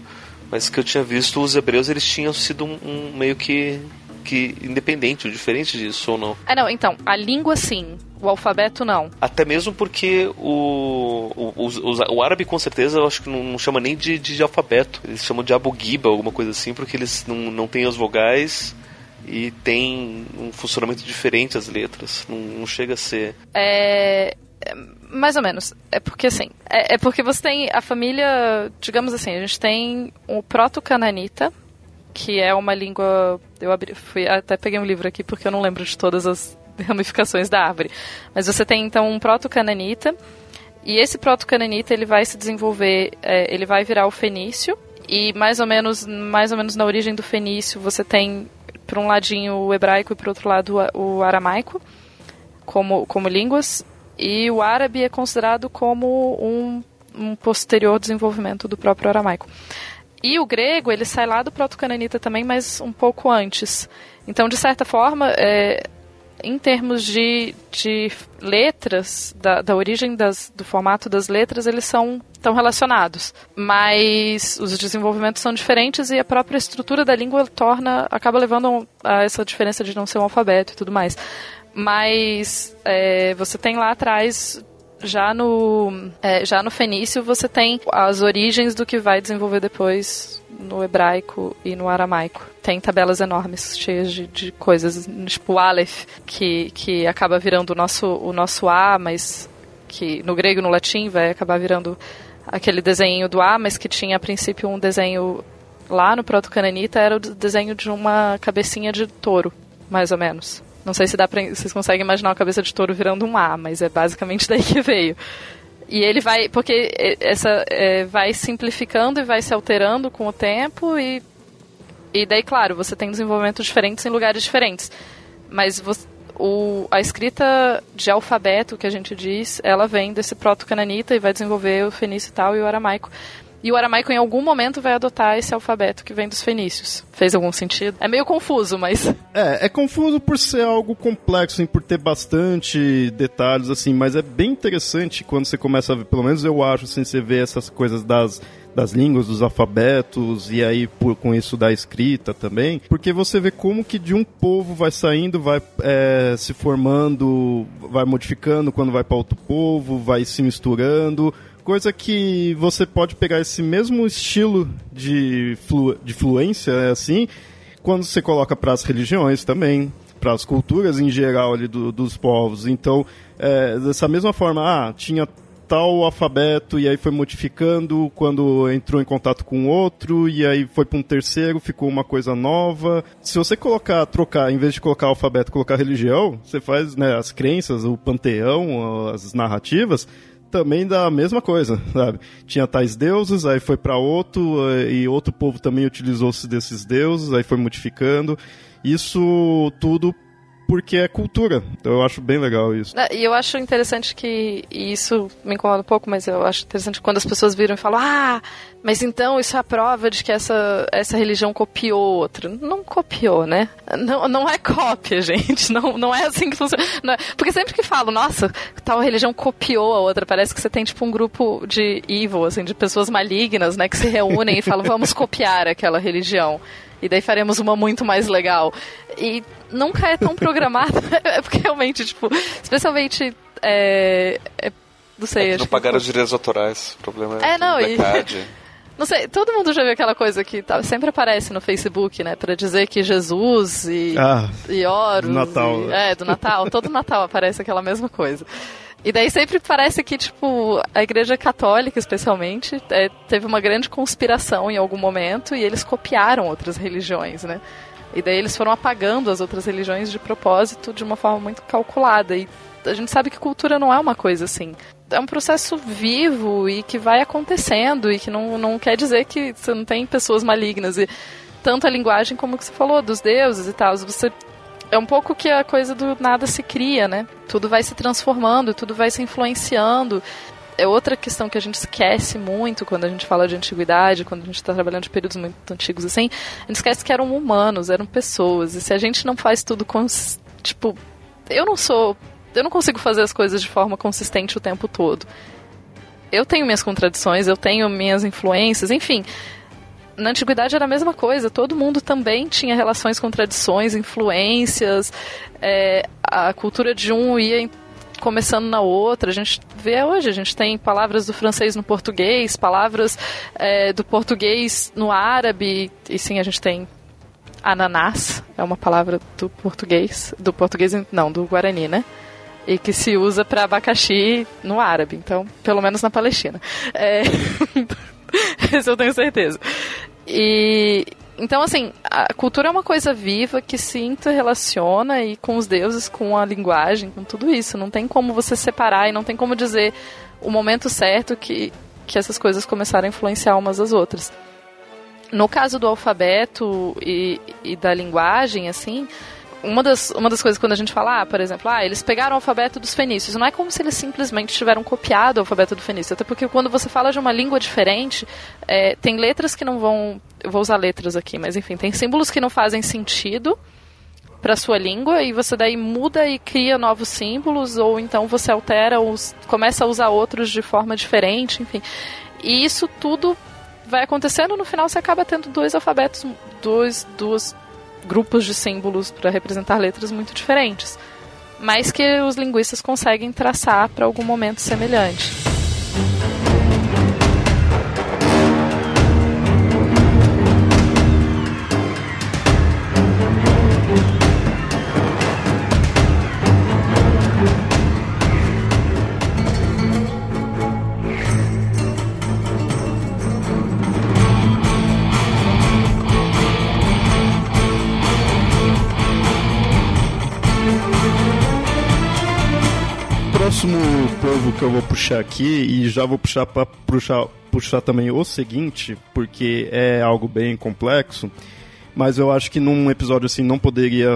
mas que eu tinha visto os hebreus eles tinham sido um, um meio que que independente, diferente disso ou não. É, não, então, a língua sim, o alfabeto não. Até mesmo porque o, o, o, o árabe com certeza eu acho que não, não chama nem de, de, alfabeto, eles chamam de abugiba, alguma coisa assim, porque eles não, não têm as vogais e tem um funcionamento diferente as letras, não, não chega a ser... É mais ou menos. É porque assim. É, é, porque você tem a família. Digamos assim, a gente tem o proto-cananita, que é uma língua. Eu abri, fui, até peguei um livro aqui porque eu não lembro de todas as *laughs* ramificações da árvore. Mas você tem então um proto-cananita. E esse proto-cananita ele vai se desenvolver. É, ele vai virar o fenício. E mais ou menos, mais ou menos na origem do fenício você tem, por um ladinho, o hebraico e por outro lado o aramaico como, como línguas. E o árabe é considerado como um, um posterior desenvolvimento do próprio aramaico. E o grego, ele sai lá do proto-cananita também, mas um pouco antes. Então, de certa forma, é, em termos de, de letras, da, da origem das, do formato das letras, eles são tão relacionados. Mas os desenvolvimentos são diferentes e a própria estrutura da língua torna acaba levando a essa diferença de não ser um alfabeto e tudo mais. Mas é, você tem lá atrás já no, é, já no fenício você tem as origens do que vai desenvolver depois no hebraico e no aramaico. Tem tabelas enormes, cheias de, de coisas, tipo Aleph, que, que acaba virando o nosso, o nosso A, mas que no grego e no latim vai acabar virando aquele desenho do A, mas que tinha a princípio um desenho lá no proto-cananita, era o desenho de uma cabecinha de touro, mais ou menos. Não sei se dá pra, vocês conseguem imaginar uma cabeça de touro virando um A, mas é basicamente *laughs* daí que veio. E ele vai, porque essa é, vai simplificando e vai se alterando com o tempo e e daí, claro, você tem desenvolvimentos diferentes em lugares diferentes. Mas você, o, a escrita de alfabeto que a gente diz, ela vem desse proto-cananita e vai desenvolver o fenício e tal e o aramaico. E o aramaico em algum momento vai adotar esse alfabeto que vem dos fenícios. Fez algum sentido? É meio confuso, mas. *laughs* É, é confuso por ser algo complexo, assim, por ter bastante detalhes, assim, mas é bem interessante quando você começa a ver, pelo menos eu acho, assim, você vê essas coisas das das línguas, dos alfabetos e aí por, com isso da escrita também, porque você vê como que de um povo vai saindo, vai é, se formando, vai modificando quando vai para outro povo, vai se misturando, coisa que você pode pegar esse mesmo estilo de, flu, de fluência, é assim, quando você coloca para as religiões também, para as culturas em geral ali do, dos povos. Então, é, dessa mesma forma, ah, tinha tal alfabeto e aí foi modificando quando entrou em contato com outro e aí foi para um terceiro, ficou uma coisa nova. Se você colocar, trocar, em vez de colocar alfabeto, colocar religião, você faz né, as crenças, o panteão, as narrativas, também da mesma coisa, sabe? Tinha tais deuses, aí foi para outro, eh, e outro povo também utilizou-se desses deuses, aí foi modificando. Isso tudo porque é cultura. Então eu acho bem legal isso. É, e eu acho interessante que, e isso me incomoda um pouco, mas eu acho interessante quando as pessoas viram e falam, ah, mas então isso é a prova de que essa, essa religião copiou outra. Não copiou, né? Não, não é cópia, *laughs* gente. Não, não é assim que funciona. É. Porque sempre que falo, nossa, tal religião copiou a outra, parece que você tem tipo um grupo de evil, assim, de pessoas malignas, né, que se reúnem e falam, vamos copiar aquela religião e daí faremos uma muito mais legal. E nunca é tão programado, *laughs* é porque realmente, tipo, especialmente. É, é, não sei. É não pagaram os direitos autorais. O problema é, é não, e, *laughs* Não sei, todo mundo já viu aquela coisa que tá, sempre aparece no Facebook, né? Pra dizer que Jesus e, ah, e Horus. Do Natal. E, é, do Natal. todo Natal aparece aquela mesma coisa. E daí sempre parece que, tipo, a igreja católica, especialmente, é, teve uma grande conspiração em algum momento e eles copiaram outras religiões, né? E daí eles foram apagando as outras religiões de propósito de uma forma muito calculada. E a gente sabe que cultura não é uma coisa assim. É um processo vivo e que vai acontecendo e que não, não quer dizer que você não tem pessoas malignas. E tanto a linguagem como o que você falou, dos deuses e tal. Você é um pouco que a coisa do nada se cria, né? Tudo vai se transformando, tudo vai se influenciando. É outra questão que a gente esquece muito quando a gente fala de antiguidade, quando a gente está trabalhando de períodos muito antigos assim. A gente esquece que eram humanos, eram pessoas. E se a gente não faz tudo com. Tipo, eu não sou. Eu não consigo fazer as coisas de forma consistente o tempo todo. Eu tenho minhas contradições, eu tenho minhas influências, enfim na antiguidade era a mesma coisa, todo mundo também tinha relações com tradições, influências, é, a cultura de um ia começando na outra. A gente vê hoje, a gente tem palavras do francês no português, palavras é, do português no árabe, e sim, a gente tem ananás, é uma palavra do português, do português, não, do guarani, né? E que se usa para abacaxi no árabe, então, pelo menos na Palestina. É... *laughs* Isso eu tenho certeza. E então, assim, a cultura é uma coisa viva que se interrelaciona e com os deuses, com a linguagem, com tudo isso. Não tem como você separar e não tem como dizer o momento certo que, que essas coisas começaram a influenciar umas às outras. No caso do alfabeto e, e da linguagem, assim, uma das, uma das coisas quando a gente fala, ah, por exemplo, ah, eles pegaram o alfabeto dos fenícios, não é como se eles simplesmente tiveram copiado o alfabeto do fenício, até porque quando você fala de uma língua diferente, é, tem letras que não vão, eu vou usar letras aqui, mas enfim, tem símbolos que não fazem sentido para sua língua e você daí muda e cria novos símbolos ou então você altera os começa a usar outros de forma diferente, enfim. E isso tudo vai acontecendo no final você acaba tendo dois alfabetos, dois duas grupos de símbolos para representar letras muito diferentes, mas que os linguistas conseguem traçar para algum momento semelhante. Que eu vou puxar aqui, e já vou puxar para puxar, puxar também o seguinte, porque é algo bem complexo, mas eu acho que num episódio assim não poderia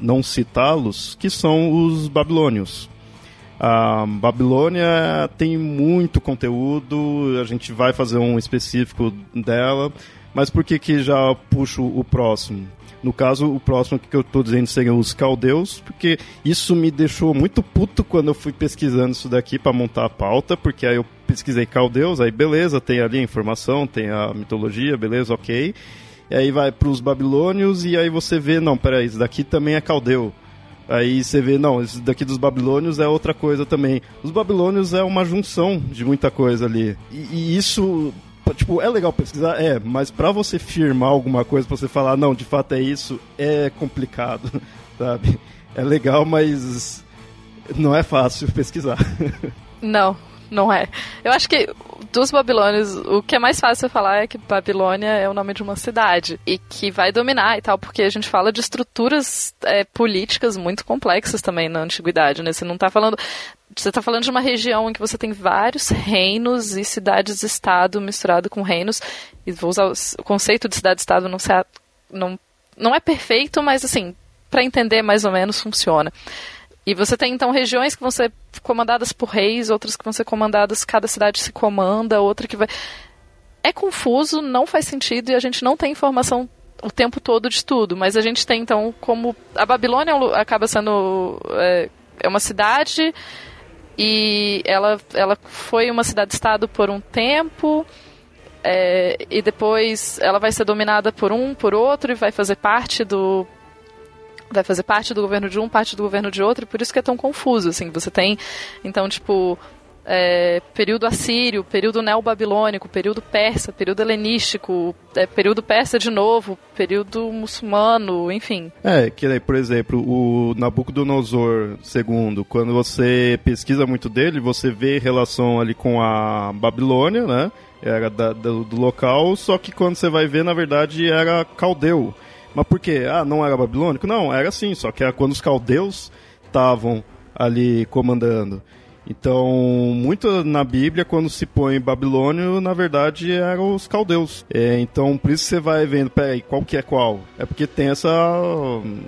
não citá-los, que são os babilônios. A Babilônia tem muito conteúdo, a gente vai fazer um específico dela, mas por que, que já puxo o próximo? No caso, o próximo que eu estou dizendo seriam os caldeus, porque isso me deixou muito puto quando eu fui pesquisando isso daqui para montar a pauta, porque aí eu pesquisei caldeus, aí beleza, tem ali a informação, tem a mitologia, beleza, ok. E aí vai para os babilônios e aí você vê, não, peraí, isso daqui também é caldeu. Aí você vê, não, isso daqui dos babilônios é outra coisa também. Os babilônios é uma junção de muita coisa ali. E, e isso tipo, é legal pesquisar, é, mas para você firmar alguma coisa, pra você falar, não, de fato é isso, é complicado, *laughs* sabe? É legal, mas não é fácil pesquisar. *laughs* Não, não é. Eu acho que dos babilônios, o que é mais fácil falar é que Babilônia é o nome de uma cidade e que vai dominar e tal, porque a gente fala de estruturas é, políticas muito complexas também na antiguidade, né? Você não está falando você está falando de uma região em que você tem vários reinos e cidades-estado misturado com reinos. E vou usar o conceito de cidade-estado não, não, não é perfeito, mas assim, para entender mais ou menos funciona. E você tem então regiões que vão ser comandadas por reis, outras que vão ser comandadas, cada cidade se comanda, outra que vai. É confuso, não faz sentido e a gente não tem informação o tempo todo de tudo, mas a gente tem então como. A Babilônia acaba sendo. É, é uma cidade e ela, ela foi uma cidade-estado por um tempo. É, e depois ela vai ser dominada por um, por outro, e vai fazer parte do. Vai fazer parte do governo de um, parte do governo de outro, e por isso que é tão confuso, assim. Você tem, então, tipo, é, período assírio, período neobabilônico, período persa, período helenístico, é, período persa de novo, período muçulmano, enfim. É, que por exemplo, o Nabucodonosor II, quando você pesquisa muito dele, você vê relação ali com a Babilônia, né? Era da, do, do local, só que quando você vai ver, na verdade, era caldeu. Mas por quê? Ah, não era babilônico? Não, era assim, só que era quando os caldeus estavam ali comandando. Então, muito na Bíblia, quando se põe Babilônio, na verdade eram os caldeus. É, então, por isso você vai vendo, peraí, qual que é qual? É porque tem essa,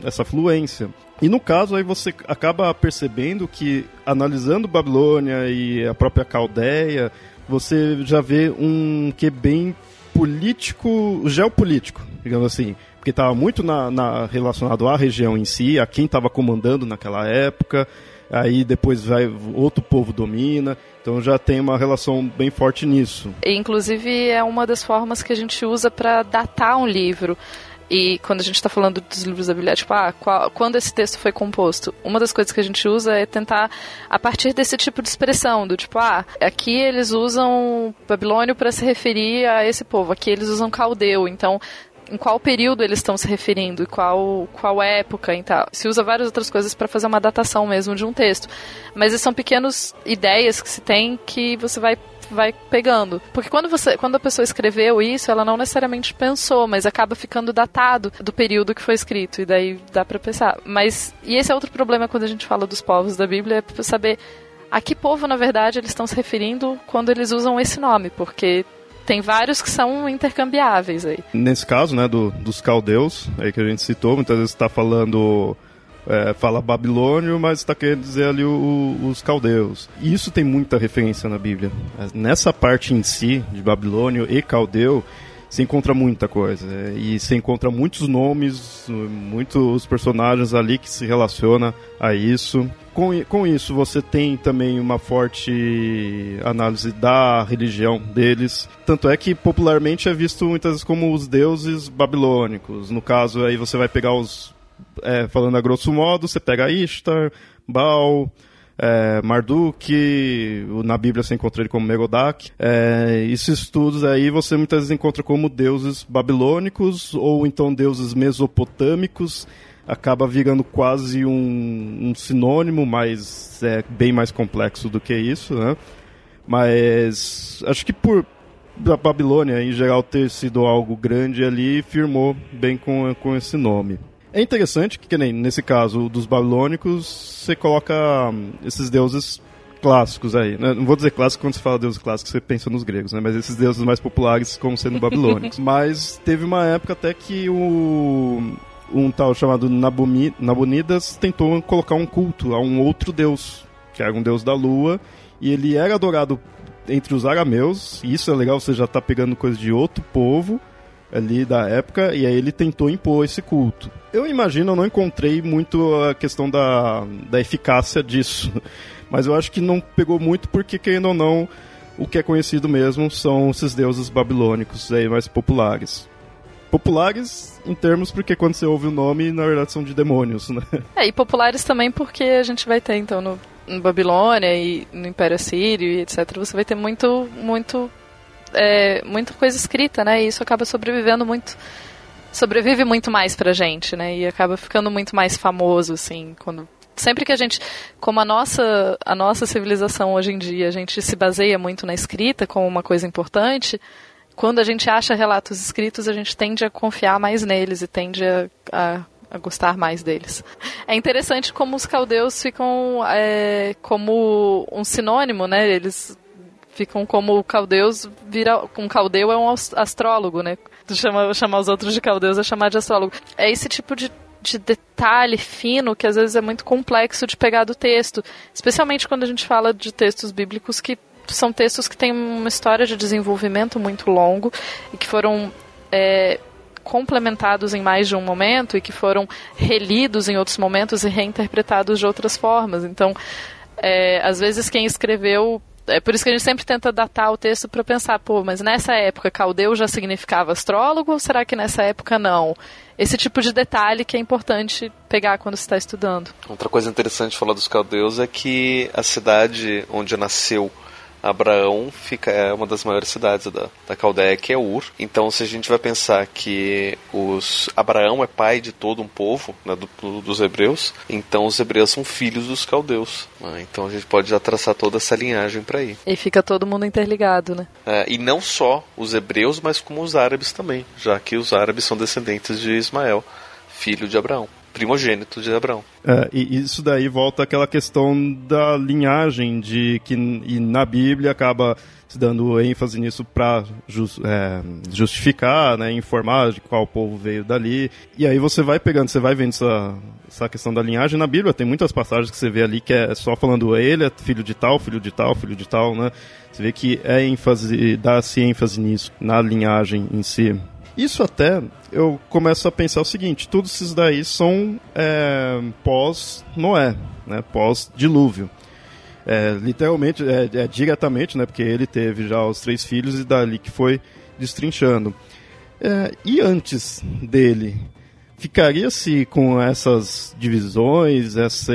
essa fluência. E no caso, aí você acaba percebendo que, analisando Babilônia e a própria Caldeia, você já vê um que bem político, geopolítico, digamos assim porque estava muito na, na, relacionado à região em si, a quem estava comandando naquela época, aí depois vai outro povo domina. Então já tem uma relação bem forte nisso. Inclusive é uma das formas que a gente usa para datar um livro. E quando a gente está falando dos livros da Bíblia, tipo, ah, qual, quando esse texto foi composto? Uma das coisas que a gente usa é tentar, a partir desse tipo de expressão, do tipo, ah, aqui eles usam Babilônio para se referir a esse povo, aqui eles usam caldeu, então em qual período eles estão se referindo e qual, qual época e tal. Se usa várias outras coisas para fazer uma datação mesmo de um texto. Mas são pequenas ideias que se tem que você vai vai pegando. Porque quando você, quando a pessoa escreveu isso, ela não necessariamente pensou, mas acaba ficando datado do período que foi escrito e daí dá para pensar. Mas e esse é outro problema quando a gente fala dos povos da Bíblia, é saber a que povo na verdade eles estão se referindo quando eles usam esse nome, porque tem vários que são intercambiáveis aí. Nesse caso, né, do, dos caldeus, aí que a gente citou, muitas vezes está falando é, fala babilônio, mas está querendo dizer ali o, os caldeus. E isso tem muita referência na Bíblia. Nessa parte em si, de babilônio e caldeu, se encontra muita coisa. É, e se encontra muitos nomes, muitos personagens ali que se relaciona a isso. Com, com isso, você tem também uma forte análise da religião deles. Tanto é que popularmente é visto muitas vezes como os deuses babilônicos. No caso, aí você vai pegar os. É, falando a grosso modo, você pega Ishtar, Baal, é, Marduk, na Bíblia você encontra ele como Merodach. É, esses estudos aí você muitas vezes encontra como deuses babilônicos ou então deuses mesopotâmicos. Acaba virando quase um, um sinônimo, mas é bem mais complexo do que isso, né? Mas acho que por a Babilônia em geral ter sido algo grande ali, firmou bem com, com esse nome. É interessante que, que nem nesse caso dos babilônicos, você coloca hum, esses deuses clássicos aí. Né? Não vou dizer clássico quando você fala deuses clássicos, você pensa nos gregos, né? Mas esses deuses mais populares como sendo babilônicos. *laughs* Mas teve uma época até que o um tal chamado Nabumi, Nabonidas tentou colocar um culto a um outro deus, que era um deus da lua, e ele era adorado entre os arameus, e isso é legal, você já está pegando coisa de outro povo, ali da época, e aí ele tentou impor esse culto. Eu imagino, eu não encontrei muito a questão da, da eficácia disso, *laughs* mas eu acho que não pegou muito porque, querendo ou não, o que é conhecido mesmo são esses deuses babilônicos aí mais populares. Populares em termos porque quando você ouve o nome, na verdade são de demônios, né? *laughs* É, e populares também porque a gente vai ter, então, no, no Babilônia e no Império Assírio e etc., você vai ter muito, muito é, muita coisa escrita, né? E isso acaba sobrevivendo muito. Sobrevive muito mais pra gente, né? E acaba ficando muito mais famoso, assim, quando. Sempre que a gente, como a nossa, a nossa civilização hoje em dia, a gente se baseia muito na escrita como uma coisa importante, quando a gente acha relatos escritos, a gente tende a confiar mais neles e tende a, a, a gostar mais deles. É interessante como os caldeus ficam é, como um sinônimo, né? Eles ficam como caldeus, vira um caldeu é um astrólogo, né? Chama, chamar os outros de caldeus é chamar de astrólogo. É esse tipo de, de detalhe fino que às vezes é muito complexo de pegar do texto, especialmente quando a gente fala de textos bíblicos que são textos que têm uma história de desenvolvimento muito longo e que foram é, complementados em mais de um momento e que foram relidos em outros momentos e reinterpretados de outras formas. Então, é, às vezes quem escreveu é por isso que a gente sempre tenta datar o texto para pensar, pô, mas nessa época caldeu já significava astrólogo ou será que nessa época não? Esse tipo de detalhe que é importante pegar quando você está estudando. Outra coisa interessante de falar dos caldeus é que a cidade onde nasceu Abraão fica é uma das maiores cidades da, da Caldeia, que é Ur. Então, se a gente vai pensar que os Abraão é pai de todo um povo, né, do, dos hebreus, então os hebreus são filhos dos caldeus. Né? Então a gente pode já traçar toda essa linhagem para aí. E fica todo mundo interligado, né? É, e não só os hebreus, mas como os árabes também, já que os árabes são descendentes de Ismael, filho de Abraão primogênito de Abraão. É, e isso daí volta àquela questão da linhagem, de que e na Bíblia acaba se dando ênfase nisso para just, é, justificar, né, informar de qual povo veio dali. E aí você vai pegando, você vai vendo essa, essa questão da linhagem na Bíblia. Tem muitas passagens que você vê ali que é só falando ele é filho de tal, filho de tal, filho de tal, né? Você vê que é ênfase, dá-se ênfase nisso, na linhagem em si. Isso até eu começo a pensar o seguinte: todos esses daí são é, pós-Noé, né, pós-dilúvio. É, literalmente, é, é, diretamente, né, porque ele teve já os três filhos e dali que foi destrinchando. É, e antes dele, ficaria-se com essas divisões, essa,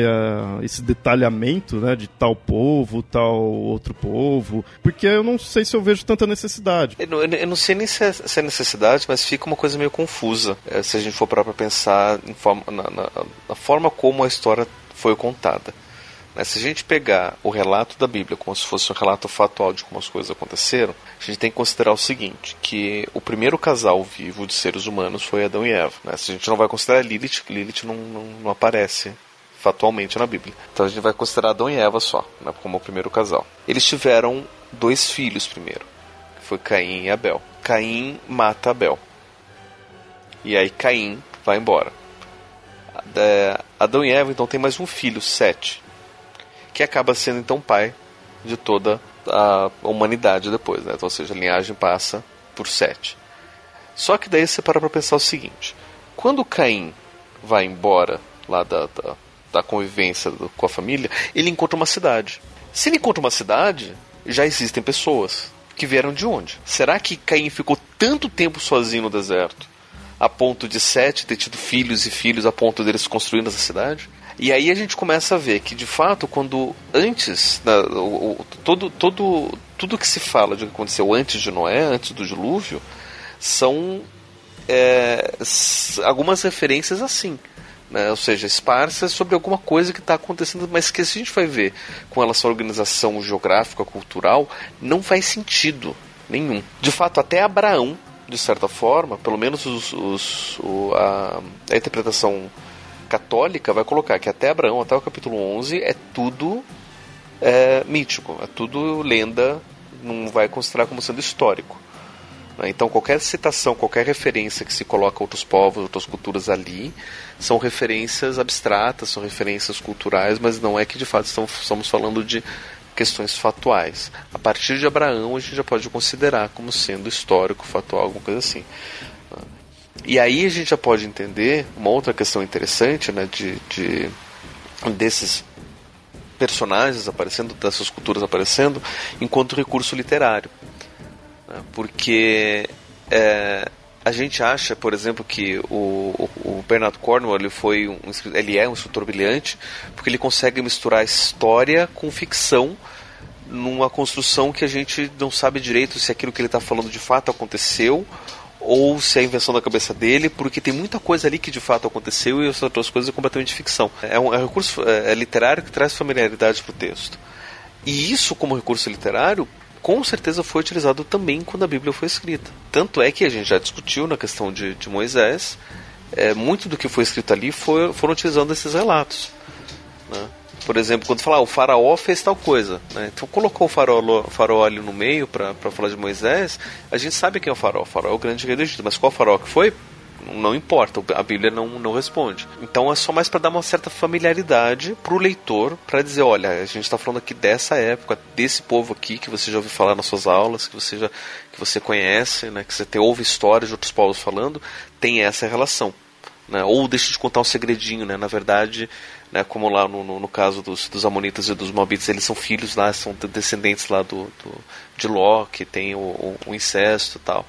esse detalhamento né, de tal povo, tal outro povo? Porque eu não sei se eu vejo tanta necessidade. Eu não, eu não sei nem se é, se é, necessidade, mas fica uma coisa meio confusa é, se a gente for parar para pensar forma, na, na, na forma como a história foi contada. Se a gente pegar o relato da Bíblia como se fosse um relato fatual de como as coisas aconteceram, a gente tem que considerar o seguinte, que o primeiro casal vivo de seres humanos foi Adão e Eva. Né? Se a gente não vai considerar Lilith, Lilith não, não, não aparece fatualmente na Bíblia. Então a gente vai considerar Adão e Eva só, né, como o primeiro casal. Eles tiveram dois filhos primeiro, Foi Caim e Abel. Caim mata Abel. E aí Caim vai embora. É, Adão e Eva então tem mais um filho, Sete, que acaba sendo então pai de toda a humanidade depois, né? Então, ou seja, a linhagem passa por Sete. Só que daí você para para pensar o seguinte: quando Caim vai embora lá da, da, da convivência do, com a família, ele encontra uma cidade. Se ele encontra uma cidade, já existem pessoas que vieram de onde? Será que Caim ficou tanto tempo sozinho no deserto, a ponto de Sete ter tido filhos e filhos, a ponto deles construindo essa cidade? E aí a gente começa a ver que, de fato, quando antes, né, o, o, todo, todo, tudo que se fala de que aconteceu antes de Noé, antes do dilúvio, são é, algumas referências assim. Né? Ou seja, esparsas sobre alguma coisa que está acontecendo, mas que se a gente vai ver com relação à organização geográfica, cultural, não faz sentido nenhum. De fato, até Abraão, de certa forma, pelo menos os, os, o, a, a interpretação católica vai colocar que até Abraão, até o capítulo 11, é tudo é, mítico, é tudo lenda, não vai considerar como sendo histórico. Né? Então, qualquer citação, qualquer referência que se coloca a outros povos, outras culturas ali, são referências abstratas, são referências culturais, mas não é que de fato estamos falando de questões fatuais. A partir de Abraão, a gente já pode considerar como sendo histórico, fatual, alguma coisa assim. E aí a gente já pode entender uma outra questão interessante né, de, de desses personagens aparecendo, dessas culturas aparecendo, enquanto recurso literário. Né? Porque é, a gente acha, por exemplo, que o, o, Bernard Cornwell ele foi um, ele é um escritor brilhante porque ele consegue misturar história com ficção numa construção que a gente não sabe direito se aquilo que ele está falando de fato aconteceu ou se é invenção da cabeça dele, porque tem muita coisa ali que de fato aconteceu e as outras coisas é completamente ficção. É um, é um recurso é, é literário que traz familiaridade para o texto. E isso, como recurso literário, com certeza foi utilizado também quando a Bíblia foi escrita. Tanto é que a gente já discutiu na questão de, de Moisés, é, muito do que foi escrito ali foi, foram utilizando esses relatos. Né? Por exemplo, quando falar ah, o faraó fez tal coisa, né? então colocou o faraó, ali no meio para falar de Moisés, a gente sabe quem é o faraó. O é o grande rei do Egito, mas qual faraó que foi? não importa, a Bíblia não, não responde. Então é só mais para dar uma certa familiaridade pro leitor, para dizer, olha, a gente está falando aqui dessa época, desse povo aqui que você já ouviu falar nas suas aulas, que você já que você conhece, né, que você te, ouve histórias de outros povos falando, tem essa relação. Né? Ou deixa de contar um segredinho, né? Na verdade, né, como lá no, no, no, caso dos, dos Amonitas e dos Moabitas, eles são filhos lá, são descendentes lá do, do de Ló, que tem o, o, o incesto e tal.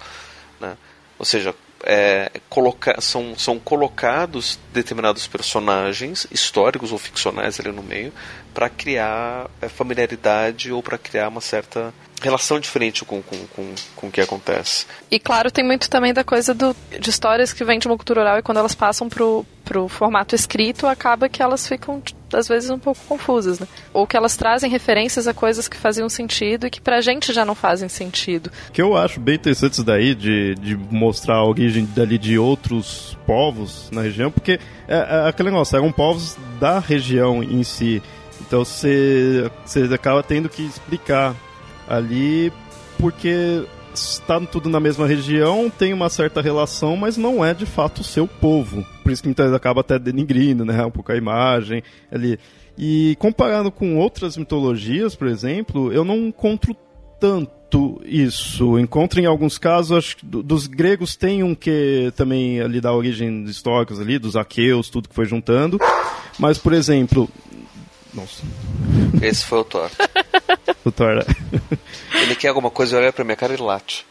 Né? Ou seja, é, coloca, são, são colocados determinados personagens históricos ou ficcionais ali no meio para criar é, familiaridade ou para criar uma certa relação diferente com, com, com, com o que acontece. E claro, tem muito também da coisa do, de histórias que vêm de uma cultura oral e quando elas passam pro, pro formato escrito, acaba que elas ficam, às vezes, um pouco confusas, né? Ou que elas trazem referências a coisas que faziam sentido e que pra gente já não fazem sentido. que eu acho bem interessante isso daí, de, de mostrar a origem dali de outros povos na região, porque é, é aquele negócio, eram povos da região em si. Então você, você acaba tendo que explicar ali porque está tudo na mesma região, tem uma certa relação, mas não é de fato o seu povo. Por isso que muitas vezes acaba até denigrindo, né, um pouco a imagem ali. E comparando com outras mitologias, por exemplo, eu não encontro tanto isso. Encontro em alguns casos, acho que dos gregos tem um que também ali dá origem históricas ali, dos aqueus, tudo que foi juntando. Mas, por exemplo, nossa. Esse foi o Thor. *laughs* o Thor, né? Ele quer alguma coisa, olha pra minha cara e late.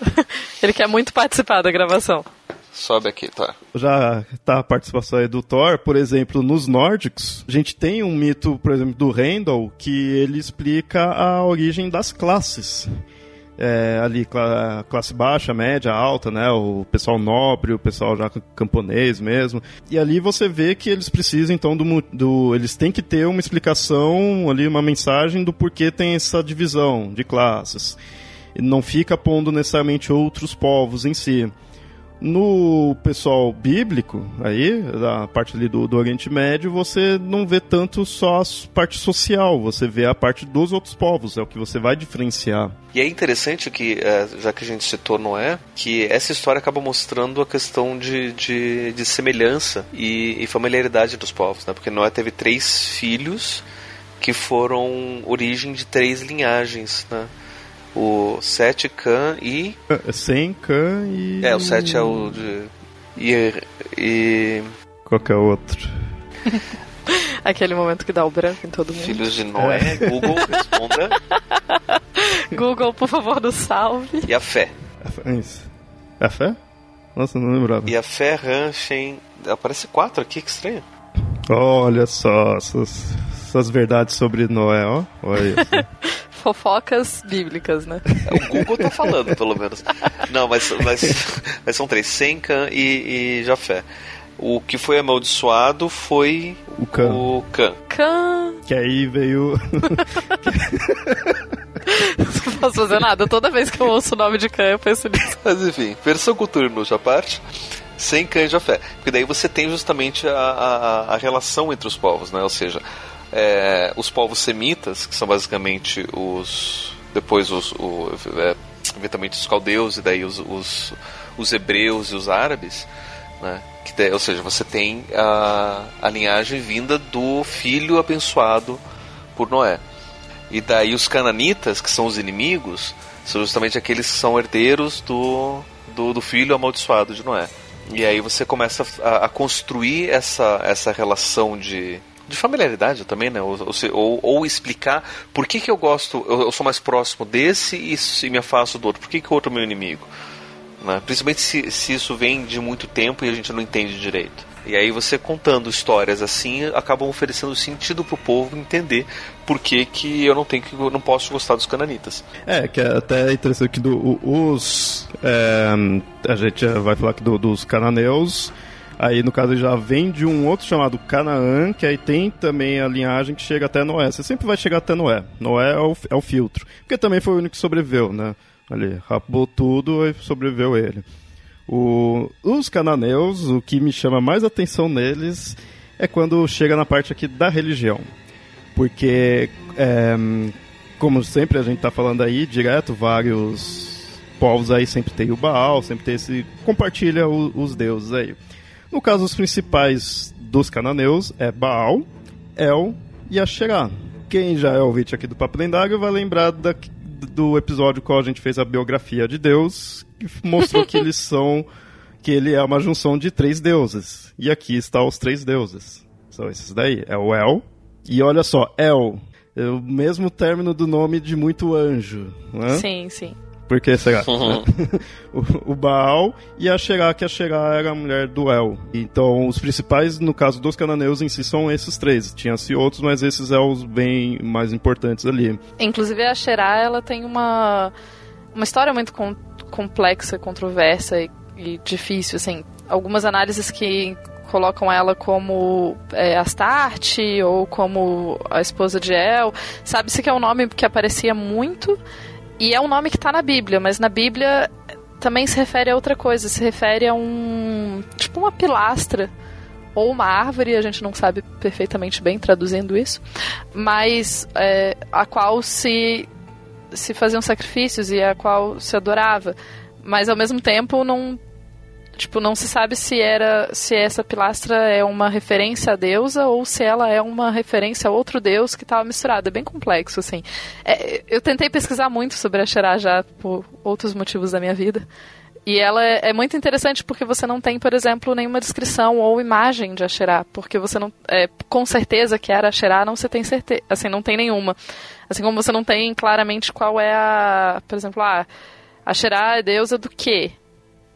*laughs* Ele quer muito participar da gravação. Sobe aqui, Thor. Já tá a participação aí do Thor, por exemplo, nos nórdicos, a gente tem um mito, por exemplo, do Randall, que ele explica a origem das classes é, ali classe baixa, média, alta, né? O pessoal nobre, o pessoal já camponês mesmo. E ali você vê que eles precisam então do, do eles têm que ter uma explicação ali, uma mensagem do porquê tem essa divisão de classes. Não fica pondo necessariamente outros povos em si. No pessoal bíblico, aí, da parte ali do, do Oriente Médio, você não vê tanto só a parte social, você vê a parte dos outros povos, é o que você vai diferenciar. E é interessante que, é, já que a gente citou Noé, que essa história acaba mostrando a questão de, de, de semelhança e, e familiaridade dos povos, né? Porque Noé teve três filhos que foram origem de três linhagens, né? O 7 Khan e. Sem Khan e. É, o 7 é o de. E. e... Qual que é o outro? *laughs* Aquele momento que dá o branco em todo mundo. Filhos de Noé, é. Google, responda. *laughs* Google, por favor, do salve. E a fé. É isso. É a fé? Nossa, não lembrava. E a fé, Ranchen. Aparece quatro aqui, que estranho. Olha só, essas, essas verdades sobre Noé, ó. Olha isso. *laughs* fofocas bíblicas, né? O Google tá falando, pelo menos. Não, mas, mas, mas são três: Sencan e, e Jafé. O que foi amaldiçoado foi o Khan. O Khan. Khan. Que aí veio. Não posso fazer nada. Toda vez que eu ouço o nome de Khan, eu penso nisso. Mas enfim, versão cultura já parte. Sem Khan e Jafé. Porque daí você tem justamente a, a, a relação entre os povos, né? Ou seja, é, os povos semitas, que são basicamente os. Depois os. O, é, eventualmente os caldeus e daí os, os, os hebreus e os árabes, né? Que, ou seja, você tem a, a linhagem vinda do filho abençoado por Noé. E daí os cananitas, que são os inimigos, são justamente aqueles que são herdeiros do, do, do filho amaldiçoado de Noé. E aí você começa a, a construir essa, essa relação de, de familiaridade também, né? Ou, ou, ou, explicar por que, que eu gosto, eu, eu sou mais próximo desse e, e, me afasto do outro. Por que, que o outro é meu inimigo? Né? Principalmente se, se isso vem de muito tempo e a gente não entende direito. E aí você contando histórias assim acabam oferecendo sentido pro povo entender por que, que eu não tenho que eu não posso gostar dos cananitas. É, que é até interessante que do, os é, a gente vai falar aqui do, dos cananeus Aí, no caso, já vem de um outro chamado Canaã, que aí tem também a linhagem que chega até Noé. Você sempre vai chegar até Noé. Noé é o, é o filtro. Porque também foi o único que sobreviveu, né? Ali, rapou tudo e sobreviveu ele. O, os cananeus, o que me chama mais atenção neles é quando chega na parte aqui da religião. Porque, é, como sempre a gente está falando aí, direto, vários povos aí sempre tem o Baal, sempre tem esse. compartilha o, os deuses aí. No caso, os principais dos cananeus é Baal, El e Asherah. Quem já é ouvinte aqui do Papo Lendário vai lembrar da, do episódio qual a gente fez a biografia de Deus, que mostrou que eles *laughs* são que ele é uma junção de três deuses. E aqui está os três deuses. São esses daí. É o El. E olha só, El. É o mesmo término do nome de muito anjo. Né? Sim, sim. Por que será? Uhum. *laughs* o, o, Baal e a Xerá, que a Xerá era a mulher do El. Então, os principais, no caso dos cananeus em si, são esses três. Tinha-se outros, mas esses são os bem mais importantes ali. Inclusive, a Xerá, ela tem uma, uma história muito com, complexa, controversa e, e difícil, assim. Algumas análises que colocam ela como é, Astarte ou como a esposa de El. Sabe-se que é um nome que aparecia muito e é um nome que está na Bíblia, mas na Bíblia também se refere a outra coisa, se refere a um. tipo uma pilastra ou uma árvore, a gente não sabe perfeitamente bem traduzindo isso, mas é, a qual se, se faziam sacrifícios e a qual se adorava. Mas ao mesmo tempo não Tipo, não se sabe se era se essa pilastra é uma referência à deusa ou se ela é uma referência a outro deus que estava misturado. É bem complexo, assim. É, eu tentei pesquisar muito sobre a Xerá já por outros motivos da minha vida. E ela é, é, muito interessante porque você não tem, por exemplo, nenhuma descrição ou imagem de Asherá, porque você não, é, com certeza que era Asherá, não você tem certeza, assim, não tem nenhuma. Assim como você não tem claramente qual é a, por exemplo, a ah, Asherá é deusa do quê?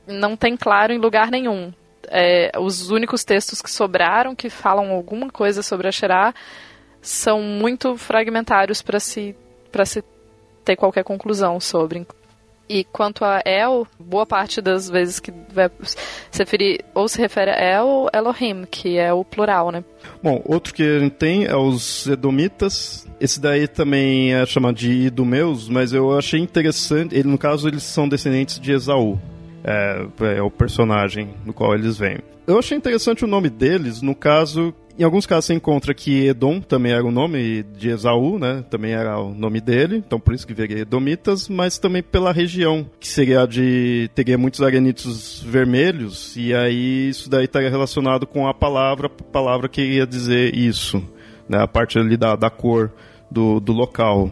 Não tem claro em lugar nenhum. É, os únicos textos que sobraram que falam alguma coisa sobre a Xerá são muito fragmentários para se, se ter qualquer conclusão sobre. E quanto a El, boa parte das vezes que vai se referir ou se refere a El Elohim, que é o plural, né? Bom, outro que a gente tem é os Edomitas. Esse daí também é chamado de Idumeus, mas eu achei interessante. Ele, no caso, eles são descendentes de Esaú. É, é o personagem no qual eles vêm. Eu achei interessante o nome deles, no caso, em alguns casos você encontra que Edom também era o nome de Esaú, né? Também era o nome dele, então por isso que veria Edomitas, mas também pela região, que seria de. teria muitos arenitos vermelhos, e aí isso daí estaria relacionado com a palavra, a palavra que iria dizer isso, né? A parte ali da, da cor do, do local.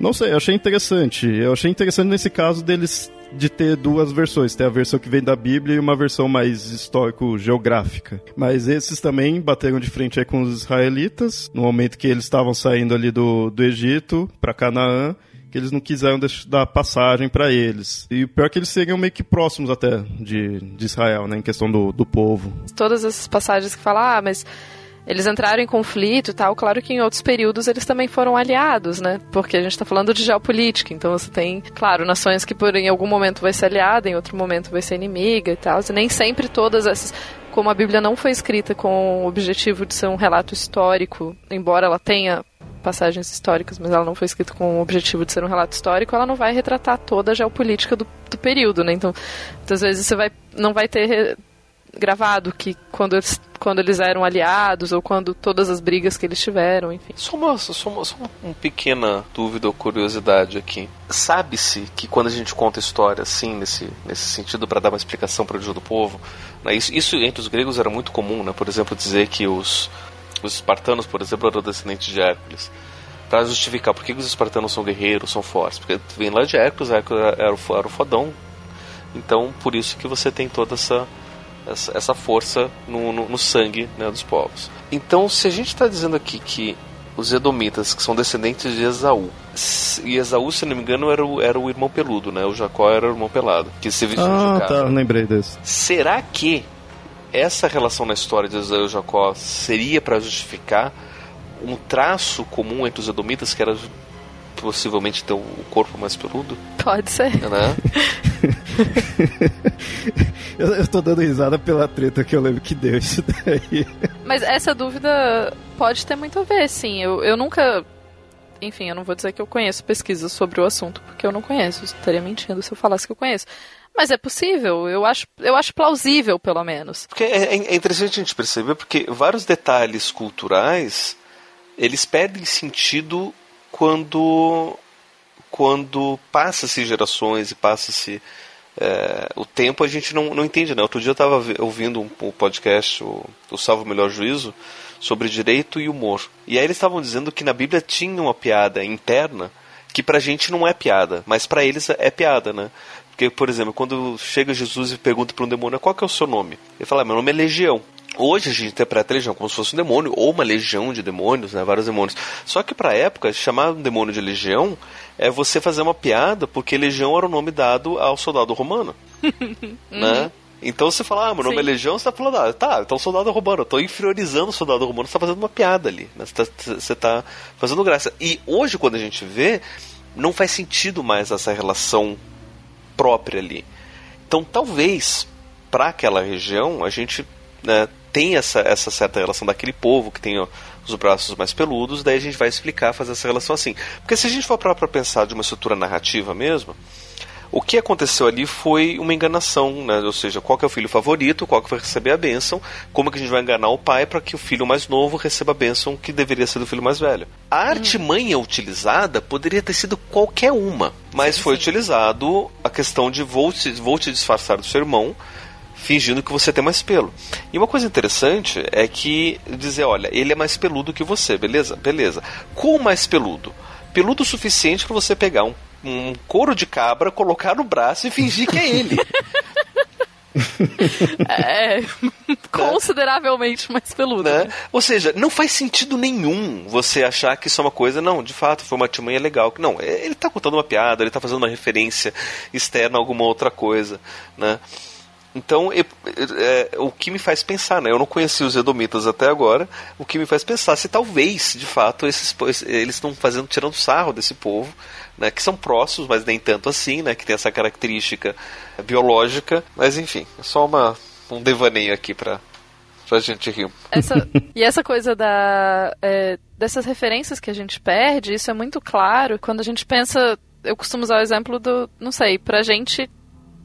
Não sei, achei interessante. Eu achei interessante nesse caso deles de ter duas versões. Tem a versão que vem da Bíblia e uma versão mais histórico-geográfica. Mas esses também bateram de frente aí com os israelitas, no momento que eles estavam saindo ali do, do Egito para Canaã que eles não quiseram dar passagem para eles. E o pior é que eles seriam meio que próximos até de, de Israel, né, em questão do, do povo. Todas essas passagens que falam, ah, mas eles entraram em conflito e tal. Claro que em outros períodos eles também foram aliados, né? Porque a gente está falando de geopolítica. Então você tem, claro, nações que por em algum momento vai ser aliada, em outro momento vai ser inimiga e tal. E nem sempre todas essas. Como a Bíblia não foi escrita com o objetivo de ser um relato histórico, embora ela tenha passagens históricas, mas ela não foi escrita com o objetivo de ser um relato histórico, ela não vai retratar toda a geopolítica do, do período, né? Então, muitas vezes você vai, não vai ter gravado que quando eles, quando eles eram aliados ou quando todas as brigas que eles tiveram, enfim. Só uma, só uma, só uma pequena dúvida ou curiosidade aqui. Sabe-se que quando a gente conta história assim, nesse, nesse sentido, para dar uma explicação para o do povo, né, isso, isso entre os gregos era muito comum, né? por exemplo, dizer que os, os espartanos, por exemplo, eram descendentes de Hércules para justificar por que os espartanos são guerreiros, são fortes. Porque vem lá de Hércules, Hércules era era o fodão. Então, por isso que você tem toda essa essa, essa força no, no, no sangue né, dos povos. Então, se a gente está dizendo aqui que os Edomitas, que são descendentes de Esaú, e Esaú, se não me engano, era o, era o irmão peludo, né? O Jacó era o irmão pelado, que se vestiu ah, de casa. tá, lembrei desse. Será que essa relação na história de Esaú e Jacó seria para justificar um traço comum entre os Edomitas, que era possivelmente ter o corpo mais peludo? Pode ser. Né? *laughs* eu, eu tô dando risada pela treta que eu lembro que deu isso daí. Mas essa dúvida pode ter muito a ver, sim. Eu, eu nunca. Enfim, eu não vou dizer que eu conheço pesquisas sobre o assunto, porque eu não conheço. Eu estaria mentindo se eu falasse que eu conheço. Mas é possível, eu acho, eu acho plausível, pelo menos. Porque é, é interessante a gente perceber, porque vários detalhes culturais, eles perdem sentido quando quando passa-se gerações e passa-se é, o tempo a gente não, não entende, né? Outro dia eu estava ouvindo um, um podcast, o, o Salvo Melhor Juízo, sobre direito e humor. E aí eles estavam dizendo que na Bíblia tinha uma piada interna que pra gente não é piada, mas para eles é piada, né? Porque, por exemplo, quando chega Jesus e pergunta para um demônio qual que é o seu nome, ele fala: ah, meu nome é Legião. Hoje a gente interpreta a legião como se fosse um demônio, ou uma legião de demônios, né, vários demônios. Só que para a época, chamar um demônio de legião é você fazer uma piada, porque legião era o nome dado ao soldado romano. *laughs* né? Então você fala, ah, meu nome é Sim. é Legião, você tá falando, ah, tá, então soldado romano, eu tô inferiorizando o soldado romano, você tá fazendo uma piada ali, né? você, tá, você tá fazendo graça. E hoje, quando a gente vê, não faz sentido mais essa relação própria ali. Então talvez, para aquela região, a gente né, tem essa, essa certa relação daquele povo que tem ó, os braços mais peludos, daí a gente vai explicar, fazer essa relação assim. Porque se a gente for para pensar de uma estrutura narrativa mesmo, o que aconteceu ali foi uma enganação, né? ou seja, qual é o filho favorito, qual que vai receber a bênção, como é que a gente vai enganar o pai para que o filho mais novo receba a bênção que deveria ser do filho mais velho. A hum. artimanha utilizada poderia ter sido qualquer uma, mas sim, foi sim. utilizado a questão de vou te, vou te disfarçar do seu irmão, fingindo que você tem mais pelo. E uma coisa interessante é que dizer, olha, ele é mais peludo que você, beleza? Beleza. Qual mais peludo? Peludo o suficiente para você pegar um, um couro de cabra, colocar no braço e fingir que é ele. *laughs* é consideravelmente mais peludo. Né? Ou seja, não faz sentido nenhum você achar que isso é uma coisa, não, de fato, foi uma artimanha legal. Não, ele está contando uma piada, ele está fazendo uma referência externa a alguma outra coisa, né? Então, é, o que me faz pensar, né? Eu não conheci os Edomitas até agora. O que me faz pensar se talvez, de fato, esses, eles estão fazendo, tirando sarro desse povo, né? Que são próximos, mas nem tanto assim, né? Que tem essa característica biológica. Mas enfim, é só uma, um devaneio aqui para pra gente rir. Essa, *laughs* e essa coisa da, é, dessas referências que a gente perde, isso é muito claro quando a gente pensa. Eu costumo usar o exemplo do, não sei, pra gente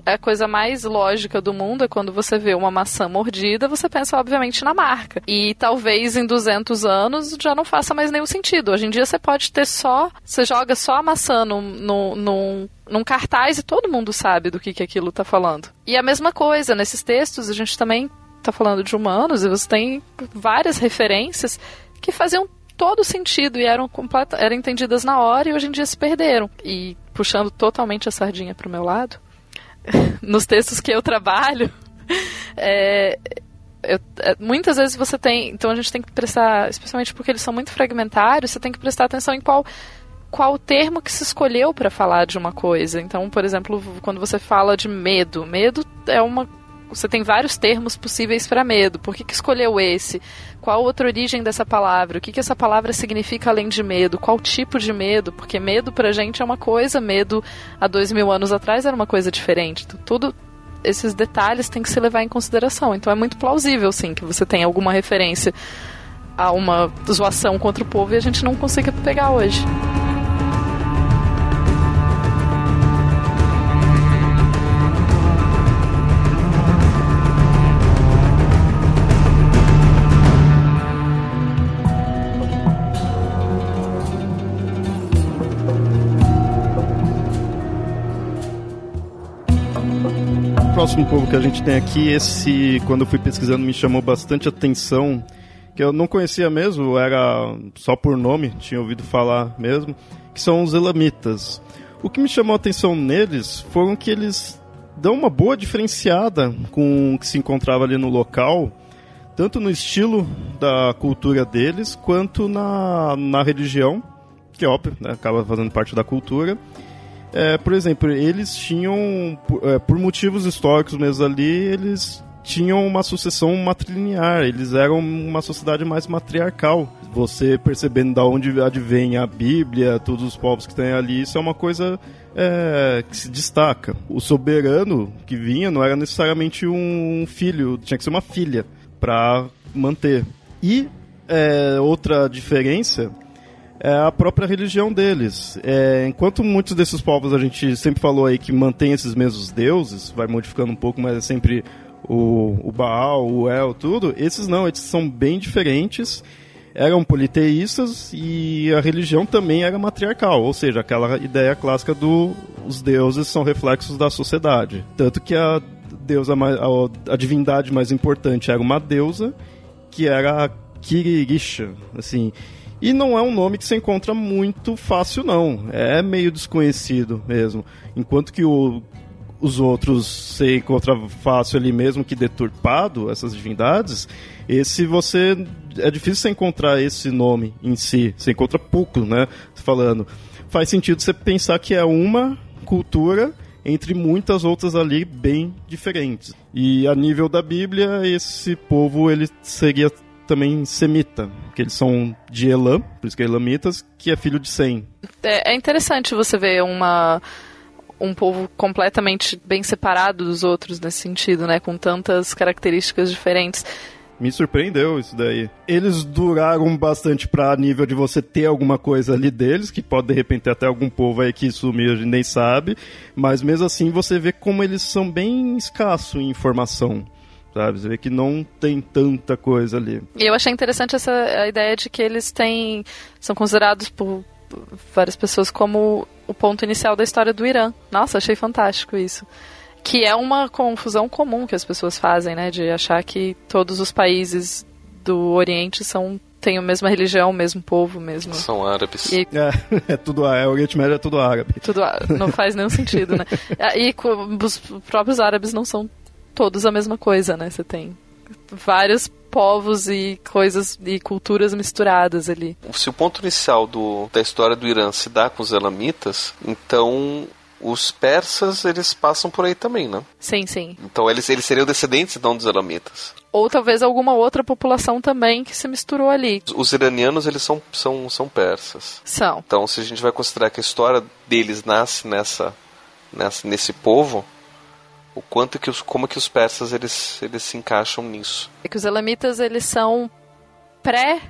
a coisa mais lógica do mundo é quando você vê uma maçã mordida, você pensa obviamente na marca. E talvez em 200 anos já não faça mais nenhum sentido. Hoje em dia você pode ter só, você joga só a maçã num, num, num, num cartaz e todo mundo sabe do que, que aquilo está falando. E a mesma coisa, nesses textos a gente também está falando de humanos e você tem várias referências que faziam todo sentido e eram completa, eram entendidas na hora e hoje em dia se perderam. E puxando totalmente a sardinha para o meu lado, *laughs* nos textos que eu trabalho, é, eu, é, muitas vezes você tem. Então a gente tem que prestar, especialmente porque eles são muito fragmentários, você tem que prestar atenção em qual qual termo que se escolheu para falar de uma coisa. Então, por exemplo, quando você fala de medo, medo é uma você tem vários termos possíveis para medo. Por que, que escolheu esse? Qual outra origem dessa palavra? O que, que essa palavra significa além de medo? Qual tipo de medo? Porque medo pra gente é uma coisa, medo há dois mil anos atrás era uma coisa diferente. Então, tudo esses detalhes têm que se levar em consideração. Então é muito plausível, sim, que você tenha alguma referência a uma zoação contra o povo e a gente não consiga pegar hoje. Próximo povo que a gente tem aqui, esse, quando eu fui pesquisando, me chamou bastante atenção, que eu não conhecia mesmo, era só por nome, tinha ouvido falar mesmo, que são os elamitas. O que me chamou a atenção neles foram que eles dão uma boa diferenciada com o que se encontrava ali no local, tanto no estilo da cultura deles, quanto na, na religião, que óbvio, né, acaba fazendo parte da cultura, é, por exemplo, eles tinham, é, por motivos históricos mesmo ali, eles tinham uma sucessão matrilinear, eles eram uma sociedade mais matriarcal. Você percebendo da onde advém a Bíblia, todos os povos que tem ali, isso é uma coisa é, que se destaca. O soberano que vinha não era necessariamente um filho, tinha que ser uma filha para manter. E é, outra diferença é a própria religião deles. É, enquanto muitos desses povos a gente sempre falou aí que mantém esses mesmos deuses, vai modificando um pouco, mas é sempre o, o Baal, o El, tudo, esses não, eles são bem diferentes. Eram politeístas e a religião também era matriarcal, ou seja, aquela ideia clássica do os deuses são reflexos da sociedade. Tanto que a deusa a, a divindade mais importante era uma deusa que era a Kiririsha, assim, e não é um nome que se encontra muito fácil, não. É meio desconhecido mesmo. Enquanto que o, os outros se encontra fácil ali mesmo que deturpado, essas divindades, esse você. É difícil você encontrar esse nome em si. Você encontra pouco, né? Falando. Faz sentido você pensar que é uma cultura entre muitas outras ali bem diferentes. E a nível da Bíblia, esse povo ele seria também semita, que eles são de Elam, por isso que é Elamitas, que é filho de Sem. É, é interessante você ver uma um povo completamente bem separado dos outros nesse sentido, né, com tantas características diferentes. Me surpreendeu isso daí. Eles duraram bastante para nível de você ter alguma coisa ali deles, que pode de repente ter até algum povo aí que sumiu, a gente nem sabe, mas mesmo assim você vê como eles são bem escassos em informação sabe? Você vê que não tem tanta coisa ali. E eu achei interessante essa a ideia de que eles têm são considerados por várias pessoas como o ponto inicial da história do Irã. Nossa, achei fantástico isso. Que é uma confusão comum que as pessoas fazem, né, de achar que todos os países do Oriente são têm a mesma religião, o mesmo povo, mesmo. São árabes. E... É, *laughs* é tudo é, o Oriente Médio é tudo árabe. Tudo não faz nenhum sentido, né? *laughs* E os próprios árabes não são todos a mesma coisa, né? Você tem vários povos e coisas e culturas misturadas ali. Se o ponto inicial do, da história do Irã se dá com os elamitas, então os persas eles passam por aí também, né? Sim, sim. Então eles, eles seriam descendentes então dos elamitas. Ou talvez alguma outra população também que se misturou ali. Os iranianos eles são, são, são persas. São. Então se a gente vai considerar que a história deles nasce nessa, nessa nesse povo, o quanto que os como que os persas eles eles se encaixam nisso. É que os elamitas eles são pré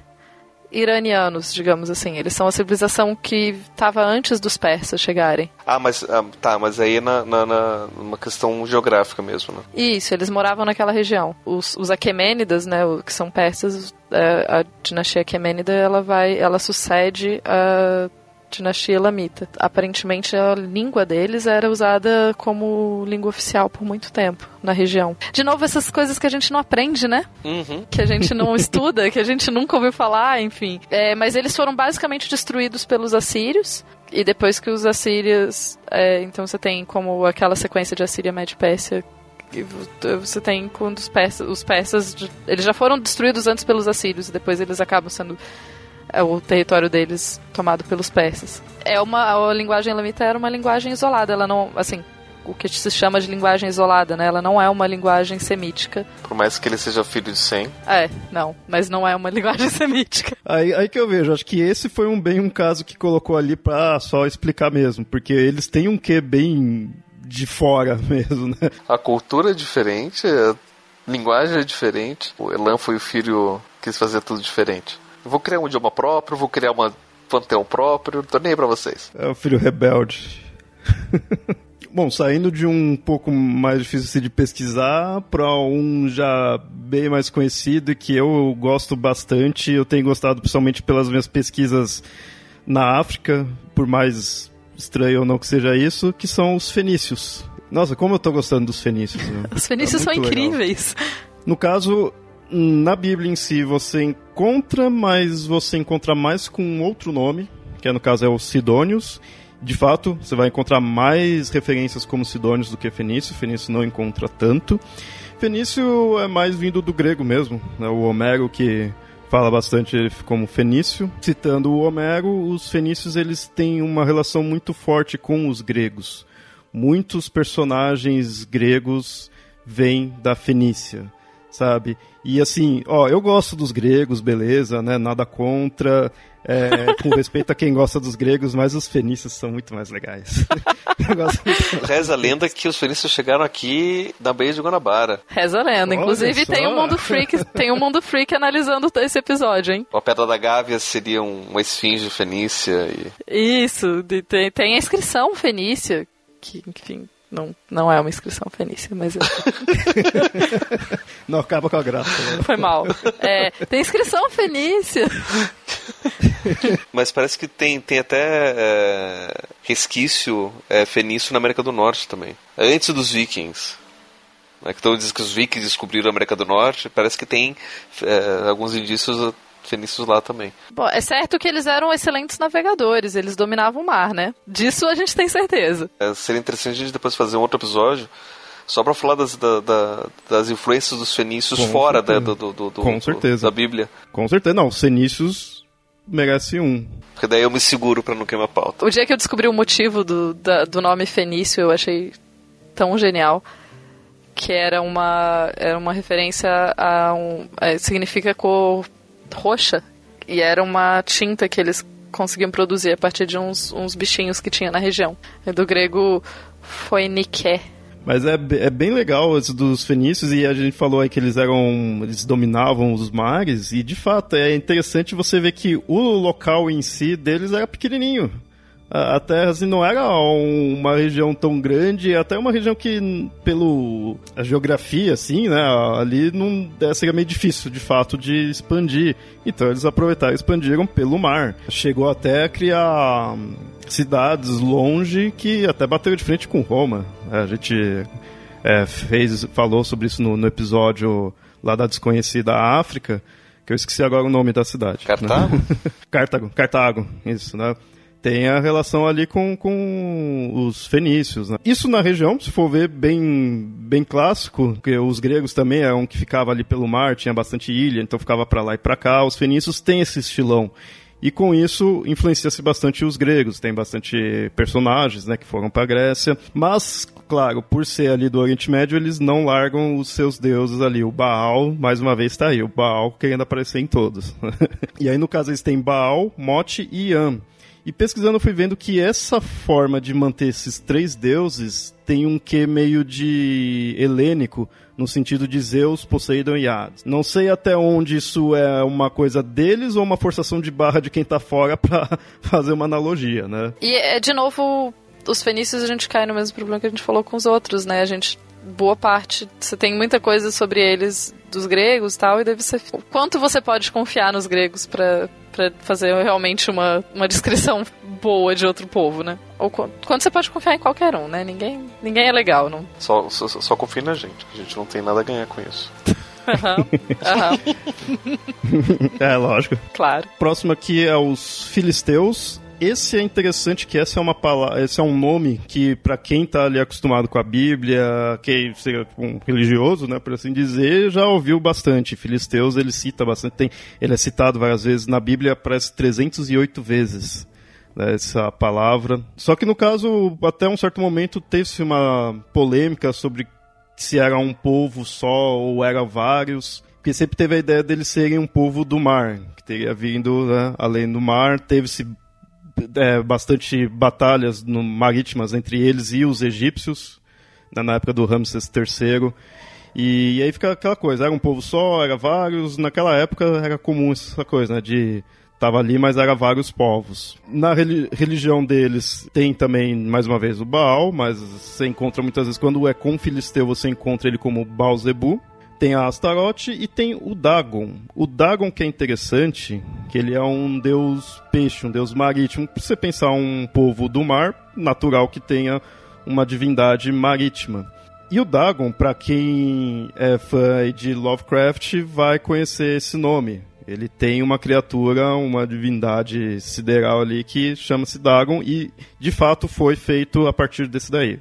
iranianos, digamos assim. Eles são a civilização que estava antes dos persas chegarem. Ah, mas ah, tá, mas aí é na, na, na uma questão geográfica mesmo, né? Isso, eles moravam naquela região. Os, os Aquemênidas, né, que são persas, é, a dinastia Aquemênida, ela vai, ela sucede a dinastia Elamita. Aparentemente a língua deles era usada como língua oficial por muito tempo na região. De novo, essas coisas que a gente não aprende, né? Uhum. Que a gente não estuda, que a gente nunca ouviu falar, enfim. É, mas eles foram basicamente destruídos pelos assírios. E depois que os assírios. É, então você tem como aquela sequência de Assíria, Média e Pérsia você tem quando os persas, os persas eles já foram destruídos antes pelos assírios e depois eles acabam sendo o território deles tomado pelos persas. É uma a linguagem elamita era uma linguagem isolada, ela não, assim, o que se chama de linguagem isolada, né? Ela não é uma linguagem semítica. Por mais que ele seja filho de Sem. É, não, mas não é uma *laughs* linguagem semítica. Aí, aí que eu vejo, acho que esse foi um bem um caso que colocou ali pra só explicar mesmo, porque eles têm um quê bem de fora *laughs* mesmo, né? A cultura é diferente, a linguagem é diferente. O Elan foi o filho que quis fazer tudo diferente. Eu vou criar um idioma próprio, vou criar uma panteão próprio, tô nem aí pra vocês. É o filho rebelde. *laughs* Bom, saindo de um pouco mais difícil de pesquisar para um já bem mais conhecido e que eu gosto bastante, eu tenho gostado principalmente pelas minhas pesquisas na África, por mais estranho ou não que seja isso, que são os fenícios. Nossa, como eu tô gostando dos fenícios. Né? Os fenícios é são incríveis. Legal. No caso, na Bíblia em si você encontra, mas você encontra mais com outro nome, que no caso é os Sidônios. De fato, você vai encontrar mais referências como Sidônios do que Fenício. Fenício não encontra tanto. Fenício é mais vindo do grego mesmo, né? o Homero que fala bastante como fenício. Citando o Homero, os fenícios eles têm uma relação muito forte com os gregos. Muitos personagens gregos vêm da Fenícia sabe? E assim, ó, eu gosto dos gregos, beleza, né? Nada contra, é, com respeito a quem gosta dos gregos, mas os fenícios são muito mais legais. *laughs* Reza a lenda que os fenícios chegaram aqui da Baía de Guanabara. Reza a lenda. Inclusive tem um mundo freak, tem um mundo freak analisando esse episódio, hein? A Pedra da Gávea seria uma esfinge fenícia. E... Isso, tem, tem a inscrição fenícia, que, enfim, não, não é uma inscrição fenícia, mas. Eu... *laughs* *laughs* não acaba com a graça. Né? Foi mal. É, tem inscrição fenícia. mas parece que tem, tem até é, resquício é, fenício na América do Norte também. Antes dos vikings. É que então diz que os vikings descobriram a América do Norte. Parece que tem é, alguns indícios fenícios lá também. Bom, é certo que eles eram excelentes navegadores, eles dominavam o mar, né? Disso a gente tem certeza. É, seria interessante a gente depois fazer um outro episódio só para falar das, da, da, das influências dos fenícios Com fora da, do, do, do, Com certeza. da Bíblia. Com certeza, não, os fenícios merece um. Porque daí eu me seguro para não queimar pauta. O dia que eu descobri o motivo do, da, do nome fenício, eu achei tão genial que era uma era uma referência a um é, significa cor roxa e era uma tinta que eles conseguiam produzir a partir de uns, uns bichinhos que tinha na região. É do grego foeniké. Mas é, é bem legal esse dos fenícios e a gente falou aí que eles eram eles dominavam os mares e de fato é interessante você ver que o local em si deles era pequenininho a terra assim, não era uma região tão grande, até uma região que, pelo a geografia, assim, né, ali não é, seria meio difícil, de fato, de expandir. Então eles aproveitaram e expandiram pelo mar. Chegou até a criar cidades longe que até bateram de frente com Roma. A gente é, fez, falou sobre isso no, no, episódio lá da desconhecida África, que eu esqueci agora o nome da cidade. Cartago? Né? *laughs* Cartago, Cartago, isso, né? Tem a relação ali com, com os fenícios. Né? Isso na região, se for ver, bem, bem clássico, porque os gregos também eram que ficava ali pelo mar, tinha bastante ilha, então ficava para lá e para cá. Os fenícios têm esse estilão. E com isso influencia-se bastante os gregos, tem bastante personagens né, que foram para a Grécia. Mas, claro, por ser ali do Oriente Médio, eles não largam os seus deuses ali. O Baal, mais uma vez, está aí. O Baal querendo aparecer em todos. *laughs* e aí, no caso, eles têm Baal, Mote e Ian. E pesquisando eu fui vendo que essa forma de manter esses três deuses tem um quê meio de helênico, no sentido de Zeus, Poseidon e Hades. Não sei até onde isso é uma coisa deles ou uma forçação de barra de quem tá fora *laughs* pra fazer uma analogia, né? E é de novo, os fenícios a gente cai no mesmo problema que a gente falou com os outros, né? A gente boa parte, você tem muita coisa sobre eles dos gregos e tal, e deve ser. Quanto você pode confiar nos gregos para fazer realmente uma, uma descrição *laughs* boa de outro povo, né? Ou quanto você pode confiar em qualquer um, né? Ninguém, ninguém é legal, não. Só, só, só confia na gente, a gente não tem nada a ganhar com isso. Uhum. Uhum. *laughs* é, lógico. Claro. Próximo aqui é os filisteus esse é interessante que essa é uma palavra, esse é um nome que para quem está ali acostumado com a Bíblia, quem seja um religioso, né, por assim dizer, já ouviu bastante. Filisteus ele cita bastante, tem, ele é citado várias vezes na Bíblia, parece 308 vezes né, essa palavra. Só que no caso, até um certo momento teve-se uma polêmica sobre se era um povo só ou era vários porque sempre teve a ideia deles serem um povo do mar, que teria vindo né, além do mar, teve-se é, bastante batalhas no, marítimas entre eles e os egípcios, né, na época do Ramsés III. E, e, aí fica aquela coisa, era um povo só, era vários, naquela época era comum essa coisa, né, de estava ali, mas era vários povos. Na religião deles tem também, mais uma vez, o Baal, mas você encontra muitas vezes, quando é com filisteu, você encontra ele como Baal Zebu tem a Astaroth e tem o Dagon. O Dagon que é interessante, que ele é um deus peixe, um deus marítimo. Se você pensar um povo do mar, natural que tenha uma divindade marítima. E o Dagon, para quem é fã de Lovecraft, vai conhecer esse nome. Ele tem uma criatura, uma divindade sideral ali que chama-se Dagon e de fato foi feito a partir desse daí.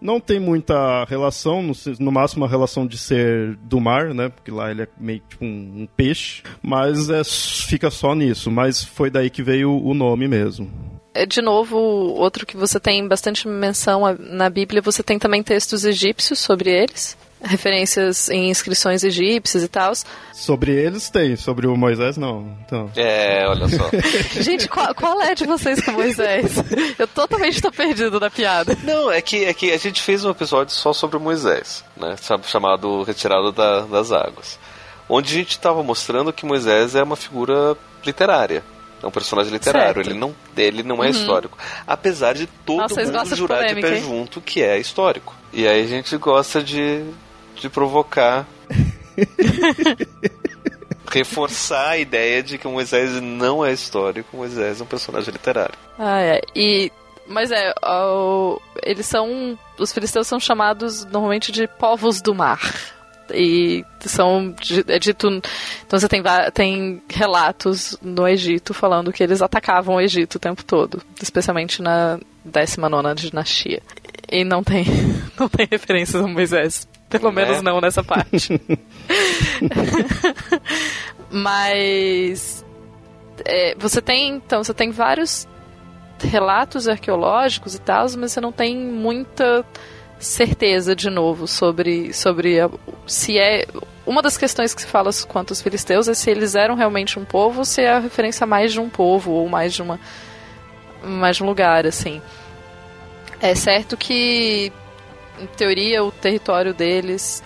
Não tem muita relação, no, máximo a relação de ser do mar, né? Porque lá ele é meio tipo um, um peixe, mas é, fica só nisso. Mas foi daí que veio o nome mesmo. É, de novo, outro que você tem bastante menção na Bíblia, você tem também textos egípcios sobre eles referências em inscrições egípcias e tal. Sobre eles tem, sobre o Moisés não. Então. É, olha só. *laughs* Gente, qual, qual, é de vocês com Moisés? Eu totalmente estou perdido na piada. Não, é que, é que a gente fez um episódio só sobre o Moisés, né? Chamado Retirado da, das Águas. Onde a gente estava mostrando que Moisés é uma figura literária. É um personagem literário, certo. ele não, ele não é uhum. histórico. Apesar de todo Nossa, mundo jurar de, polêmica, de pé hein? junto que é histórico. E aí a gente gosta de de provocar. *laughs* reforçar a ideia de que o Moisés não é histórico, o Moisés é um personagem literário. Ah, é. E mas é, eles são os filisteus são chamados normalmente de povos do mar. E são é dito então você tem tem relatos no Egito falando que eles atacavam o Egito o tempo todo, especialmente na 19 dinastia. E não tem *laughs* não tem referências a Moisés pelo né? menos não nessa parte. *laughs* Mas é, você tem então você tem vários relatos arqueológicos e tal, mas você não tem muita certeza de novo sobre sobre a, se é uma das questões que se fala quanto aos filisteus é se eles eram realmente um povo ou se é a referência a mais de um povo ou mais de uma mais de um lugar assim. É certo que em teoria, o território deles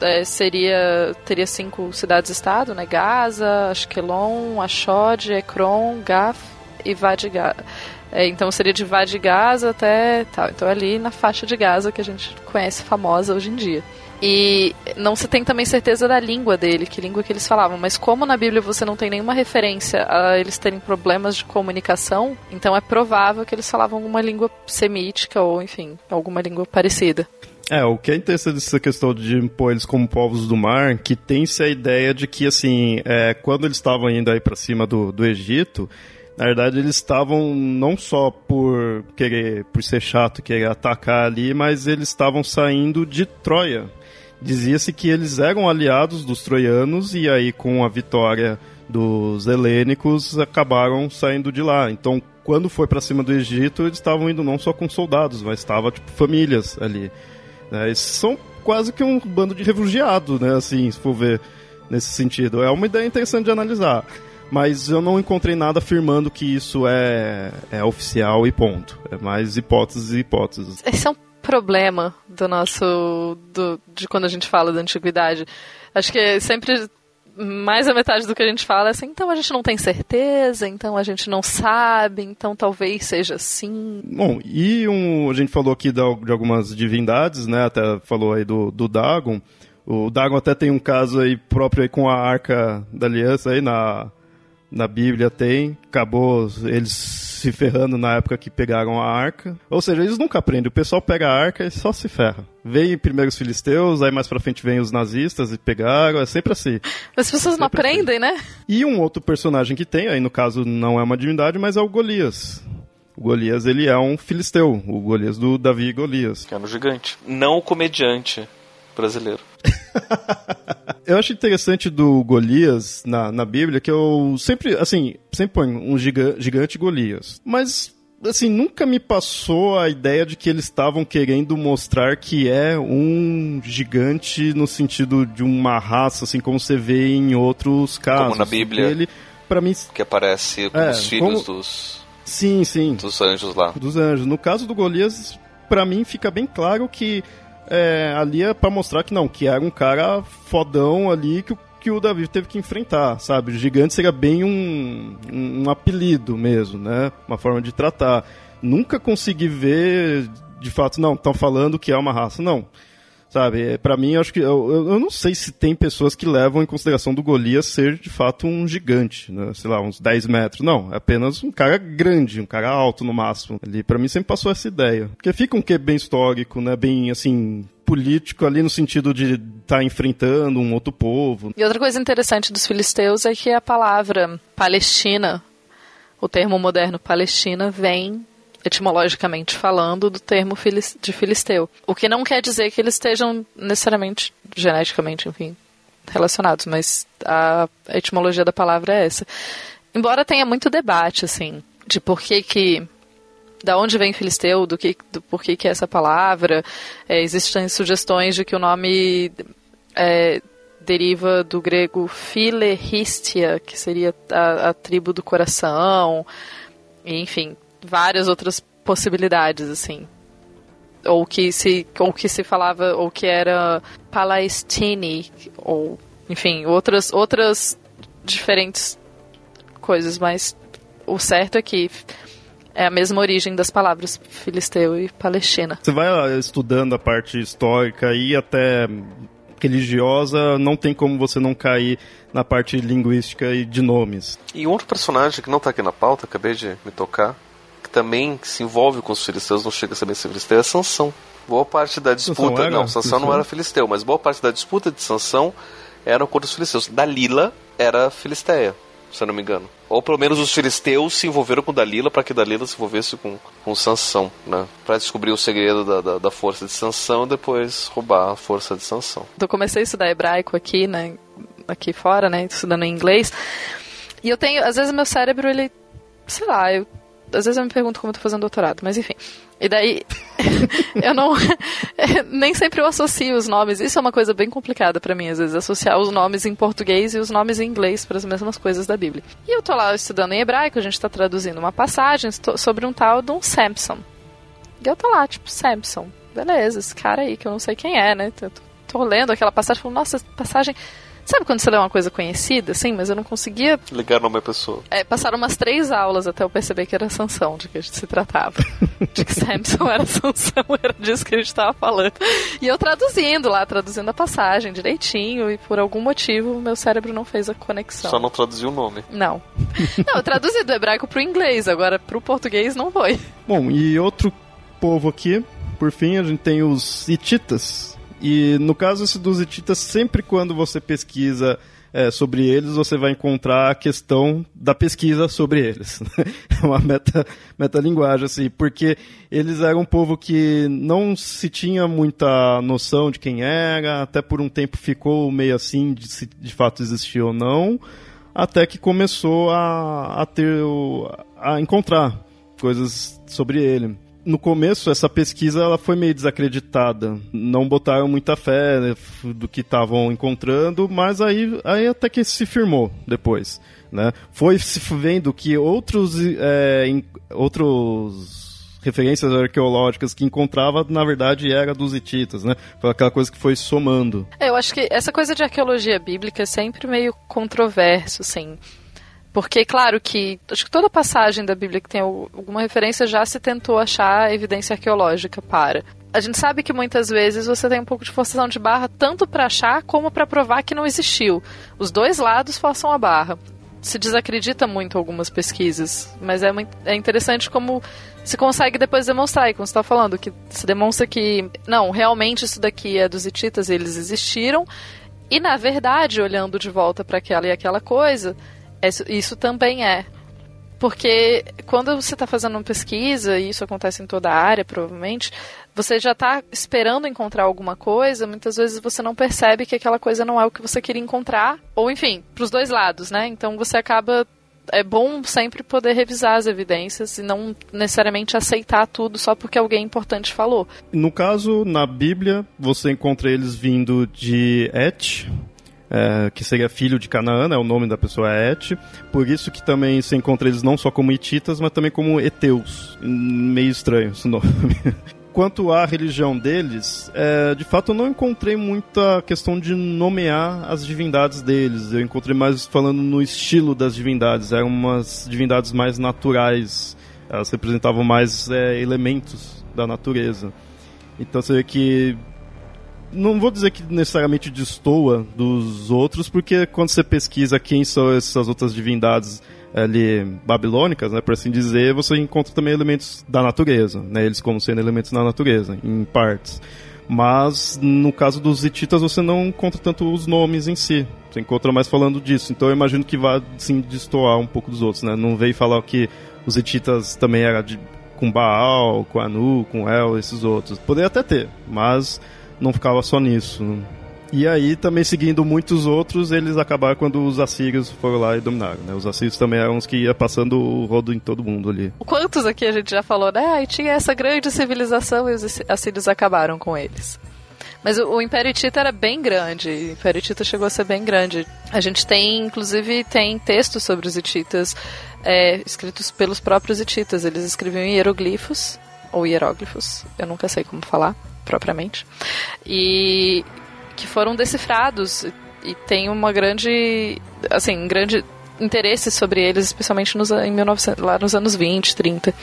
é, seria teria cinco cidades-estado, né? Gaza, Ashkelon, Ashdod, Ekron, Gaf e Vadigaza. É, então seria de Vadigaza até tal. Então é ali na faixa de Gaza que a gente conhece famosa hoje em dia. E não se tem também certeza da língua dele, que língua que eles falavam. Mas como na Bíblia você não tem nenhuma referência a eles terem problemas de comunicação, então é provável que eles falavam alguma língua semítica ou, enfim, alguma língua parecida. É, o que é interessante dessa questão de impor eles como povos do mar, que tem-se a ideia de que, assim, é, quando eles estavam indo aí para cima do, do Egito, na verdade eles estavam não só por querer, por ser chato, querer atacar ali, mas eles estavam saindo de Troia. Dizia-se que eles eram aliados dos troianos e aí com a vitória dos helênicos acabaram saindo de lá. Então, quando foi para cima do Egito, eles estavam indo não só com soldados, mas estava tipo famílias ali. Né? São quase que um bando de refugiados, né? Assim, se for ver nesse sentido. É uma ideia interessante de analisar. mas eu não encontrei nada afirmando que isso é, é oficial e ponto. É mais hipóteses e hipóteses. Esse é um problema do nosso. Do, de quando a gente fala da antiguidade. Acho que sempre mais a metade do que a gente fala é assim, então a gente não tem certeza, então a gente não sabe, então talvez seja assim. Bom, e um, a gente falou aqui de, algumas divindades, né? Até falou aí do, do Dagon. O Dagon até tem um caso aí próprio aí com a Arca da Aliança aí na, na Bíblia tem, acabou eles se ferrando na época que pegaram a arca. Ou seja, eles nunca aprendem. O pessoal pega a arca e só se ferra. Vem primeiro os filisteus, aí mais pra frente vem os nazistas e pegaram. É sempre assim. As pessoas sempre não assim. aprendem, assim. né? E um outro personagem que tem, aí no caso não é uma divindade, mas é o Golias. O Golias, ele é um filisteu. O Golias do Davi e Golias. Que é um gigante. Não o comediante brasileiro. *laughs* eu acho interessante do Golias na, na Bíblia que eu sempre, assim, sempre ponho um giga, gigante Golias. Mas assim, nunca me passou a ideia de que eles estavam querendo mostrar que é um gigante no sentido de uma raça, assim como você vê em outros casos. Como na Bíblia. Ele, para mim, que aparece com é, os filhos como... dos Sim, sim. Dos anjos lá. Dos anjos. No caso do Golias, para mim fica bem claro que é, ali é para mostrar que não, que era um cara fodão ali que, que o Davi teve que enfrentar, sabe? O gigante seria bem um, um, um apelido mesmo, né? Uma forma de tratar. Nunca consegui ver, de fato, não, estão falando que é uma raça. Não. Sabe, é, para mim, acho que. Eu, eu não sei se tem pessoas que levam em consideração do Golias ser de fato um gigante, né? Sei lá, uns 10 metros. Não, é apenas um cara grande, um cara alto no máximo. Ali, para mim, sempre passou essa ideia. Porque fica um quê bem histórico, né? Bem assim, político ali no sentido de estar tá enfrentando um outro povo. E outra coisa interessante dos filisteus é que a palavra Palestina, o termo moderno Palestina, vem etimologicamente falando, do termo de filisteu. O que não quer dizer que eles estejam necessariamente, geneticamente, enfim, relacionados, mas a etimologia da palavra é essa. Embora tenha muito debate, assim, de por que que da onde vem filisteu, do que, do porquê que é essa palavra. É, existem sugestões de que o nome é, deriva do grego phileristia, que seria a, a tribo do coração. E, enfim, várias outras possibilidades, assim. Ou que se, ou que se falava, ou que era Palestine, ou, enfim, outras, outras diferentes coisas, mas o certo é que é a mesma origem das palavras filisteu e palestina. Você vai estudando a parte histórica e até religiosa, não tem como você não cair na parte linguística e de nomes. E outro personagem que não está aqui na pauta, acabei de me tocar, que também se envolve com os filisteus, não chega a saber se filisteu, é Sansão. Boa parte da disputa. Sansão não, Sansão não era filisteu, mas boa parte da disputa de Sansão era contra os filisteus. Dalila era filisteia, se eu não me engano. Ou pelo menos os filisteus se envolveram com Dalila para que Dalila se envolvesse com, com Sansão, né? Para descobrir o segredo da, da, da, força de Sansão e depois roubar a força de Sansão. Eu comecei a estudar hebraico aqui, né? Aqui fora, né? Estudando em inglês. E eu tenho, às vezes meu cérebro, ele, sei lá, eu às vezes eu me pergunto como eu tô fazendo doutorado, mas enfim. E daí, *laughs* eu não. *laughs* nem sempre eu associo os nomes. Isso é uma coisa bem complicada para mim, às vezes, associar os nomes em português e os nomes em inglês para as mesmas coisas da Bíblia. E eu tô lá estudando em hebraico, a gente tá traduzindo uma passagem sobre um tal de um Samson. E eu tô lá, tipo, Samson. Beleza, esse cara aí, que eu não sei quem é, né? Tô, tô lendo aquela passagem e falo, nossa, passagem Sabe quando você lê uma coisa conhecida, assim, mas eu não conseguia. Ligar o nome da pessoa. É, passaram umas três aulas até eu perceber que era Sansão, de que a gente se tratava. *laughs* de que Samson era Sansão, era disso que a gente estava falando. E eu traduzindo lá, traduzindo a passagem direitinho, e por algum motivo meu cérebro não fez a conexão. Só não traduziu o nome. Não. Não, eu traduzi do hebraico pro inglês, agora pro português não foi. Bom, e outro povo aqui, por fim, a gente tem os hititas e no caso dos hititas, sempre quando você pesquisa é, sobre eles, você vai encontrar a questão da pesquisa sobre eles. *laughs* é uma meta, metalinguagem, assim, porque eles eram um povo que não se tinha muita noção de quem era, até por um tempo ficou meio assim de se de fato existia ou não, até que começou a, a ter a encontrar coisas sobre ele. No começo essa pesquisa ela foi meio desacreditada. Não botaram muita fé né, do que estavam encontrando, mas aí, aí até que se firmou depois. Né? Foi se vendo que outros, é, outros referências arqueológicas que encontrava, na verdade, era dos hititas, né? Foi aquela coisa que foi somando. É, eu acho que essa coisa de arqueologia bíblica é sempre meio controverso, assim. Porque, claro que acho que toda passagem da Bíblia que tem alguma referência já se tentou achar evidência arqueológica para. A gente sabe que muitas vezes você tem um pouco de forçação de barra tanto para achar como para provar que não existiu. Os dois lados forçam a barra se desacredita muito algumas pesquisas, mas é, muito, é interessante como se consegue depois demonstrar, e como você está falando, que se demonstra que, não, realmente isso daqui é dos hititas, eles existiram, e na verdade, olhando de volta para aquela e aquela coisa, isso, isso também é. Porque quando você está fazendo uma pesquisa, e isso acontece em toda a área, provavelmente, você já está esperando encontrar alguma coisa, muitas vezes você não percebe que aquela coisa não é o que você queria encontrar, ou enfim, para os dois lados, né? Então você acaba é bom sempre poder revisar as evidências e não necessariamente aceitar tudo só porque alguém importante falou. No caso, na Bíblia, você encontra eles vindo de Et, é, que seria filho de Canaã, né, o nome da pessoa é Et. Por isso que também se encontra eles não só como hititas, mas também como Eteus. Meio estranho esse *laughs* nome. quanto à religião deles, é, de fato eu não encontrei muita questão de nomear as divindades deles. Eu encontrei mais falando no estilo das divindades. Eram umas divindades mais naturais. Elas representavam mais é, elementos da natureza. Então você vê que. Não vou dizer que necessariamente destoa dos outros, porque quando você pesquisa quem são essas outras divindades ali babilônicas, né, por assim dizer, você encontra também elementos da natureza, né, eles como sendo elementos da natureza, em partes. Mas no caso dos hititas você não encontra tanto os nomes em si, você encontra mais falando disso. Então eu imagino que vai sim destoar um pouco dos outros, né? Não veio falar que os hititas também era de com Baal, com Anu, com El, esses outros. Poderia até ter, mas não ficava só nisso. E aí, também seguindo muitos outros, eles acabaram quando os assírios foram lá e dominaram, né? Os assírios também eram os que ia passando o rodo em todo mundo ali. Quantos aqui a gente já falou, né? Ah, tinha essa grande civilização e os assírios acabaram com eles. Mas o, o Império Hitita era bem grande. O Império Hitita chegou a ser bem grande. A gente tem, inclusive, tem textos sobre os hititas é, escritos pelos próprios hititas. Eles escreviam em hieroglifos, ou hieróglifos, eu nunca sei como falar propriamente. E que foram decifrados e tem uma grande, assim, um grande interesse sobre eles, especialmente nos, em 1900, lá nos anos 20, 30.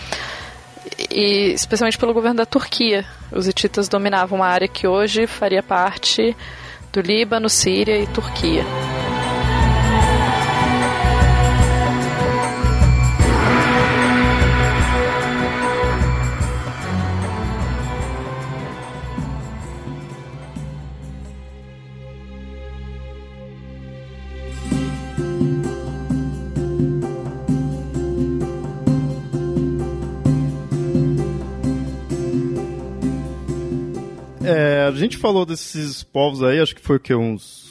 E especialmente pelo governo da Turquia. Os hititas dominavam uma área que hoje faria parte do Líbano, Síria e Turquia. É, a gente falou desses povos aí, acho que foi que uns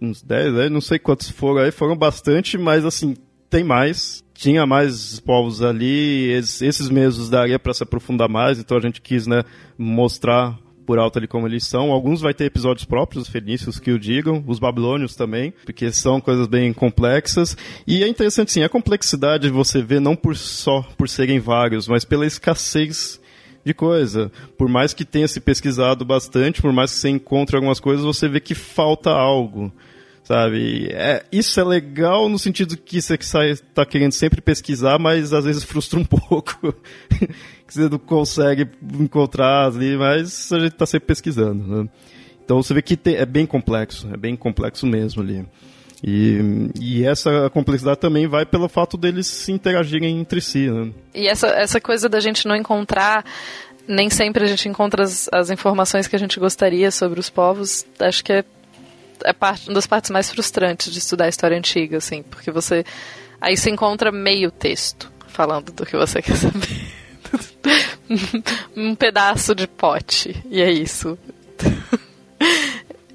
uns 10, né? não sei quantos foram aí, foram bastante, mas assim, tem mais. Tinha mais povos ali, esses, esses mesmos daria para se aprofundar mais, então a gente quis, né, mostrar por alto ali como eles são. Alguns vai ter episódios próprios, os fenícios que o digam, os babilônios também, porque são coisas bem complexas. E é interessante, sim, a complexidade você vê não por só por serem vários, mas pela escassez de coisa. Por mais que tenha se pesquisado bastante, por mais que você encontre algumas coisas, você vê que falta algo. Sabe? É, isso é legal no sentido que você está querendo sempre pesquisar, mas às vezes frustra um *laughs* pouco. que você não consegue encontrar ali, mas a gente está sempre pesquisando. Né? Então você vê que é bem complexo, é bem complexo mesmo ali. E, e essa complexidade também vai pelo fato deles interagirem entre si. Né? E essa, essa coisa da gente não encontrar nem sempre a gente encontra as, as, informações que a gente gostaria sobre os povos. Acho que é, é parte, uma das partes mais frustrantes de estudar a história antiga, assim, porque você aí se encontra meio texto falando do que você *laughs* quer saber. *laughs* um pedaço de pote, e é isso.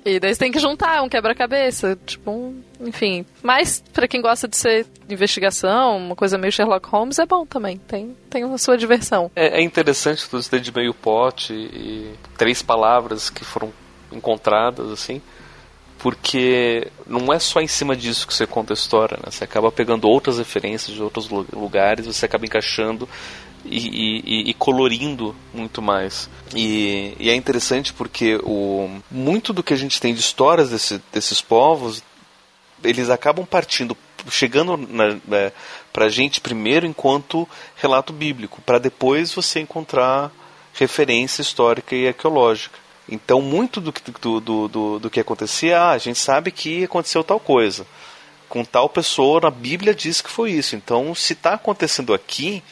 E daí você tem que juntar um quebra-cabeça, tipo, um, enfim. Mas para quem gosta de ser investigação, uma coisa meio Sherlock Holmes, é bom também. Tem, tem a sua diversão. É, é interessante tudo isso de meio pote e três palavras que foram encontradas, assim porque não é só em cima disso que você conta a história, né? Você acaba pegando outras referências de outros lugares, você acaba encaixando e, e, e colorindo muito mais. E, e, é interessante porque o, muito do que a gente tem de histórias desse, desses povos, eles acabam partindo, chegando na, na, pra gente primeiro enquanto relato bíblico, para depois você encontrar referência histórica e arqueológica. Então, muito do, do, do, do, do que acontecia, ah, a gente sabe que aconteceu tal coisa. Com tal pessoa, na Bíblia diz que foi isso. Então, se está acontecendo aqui,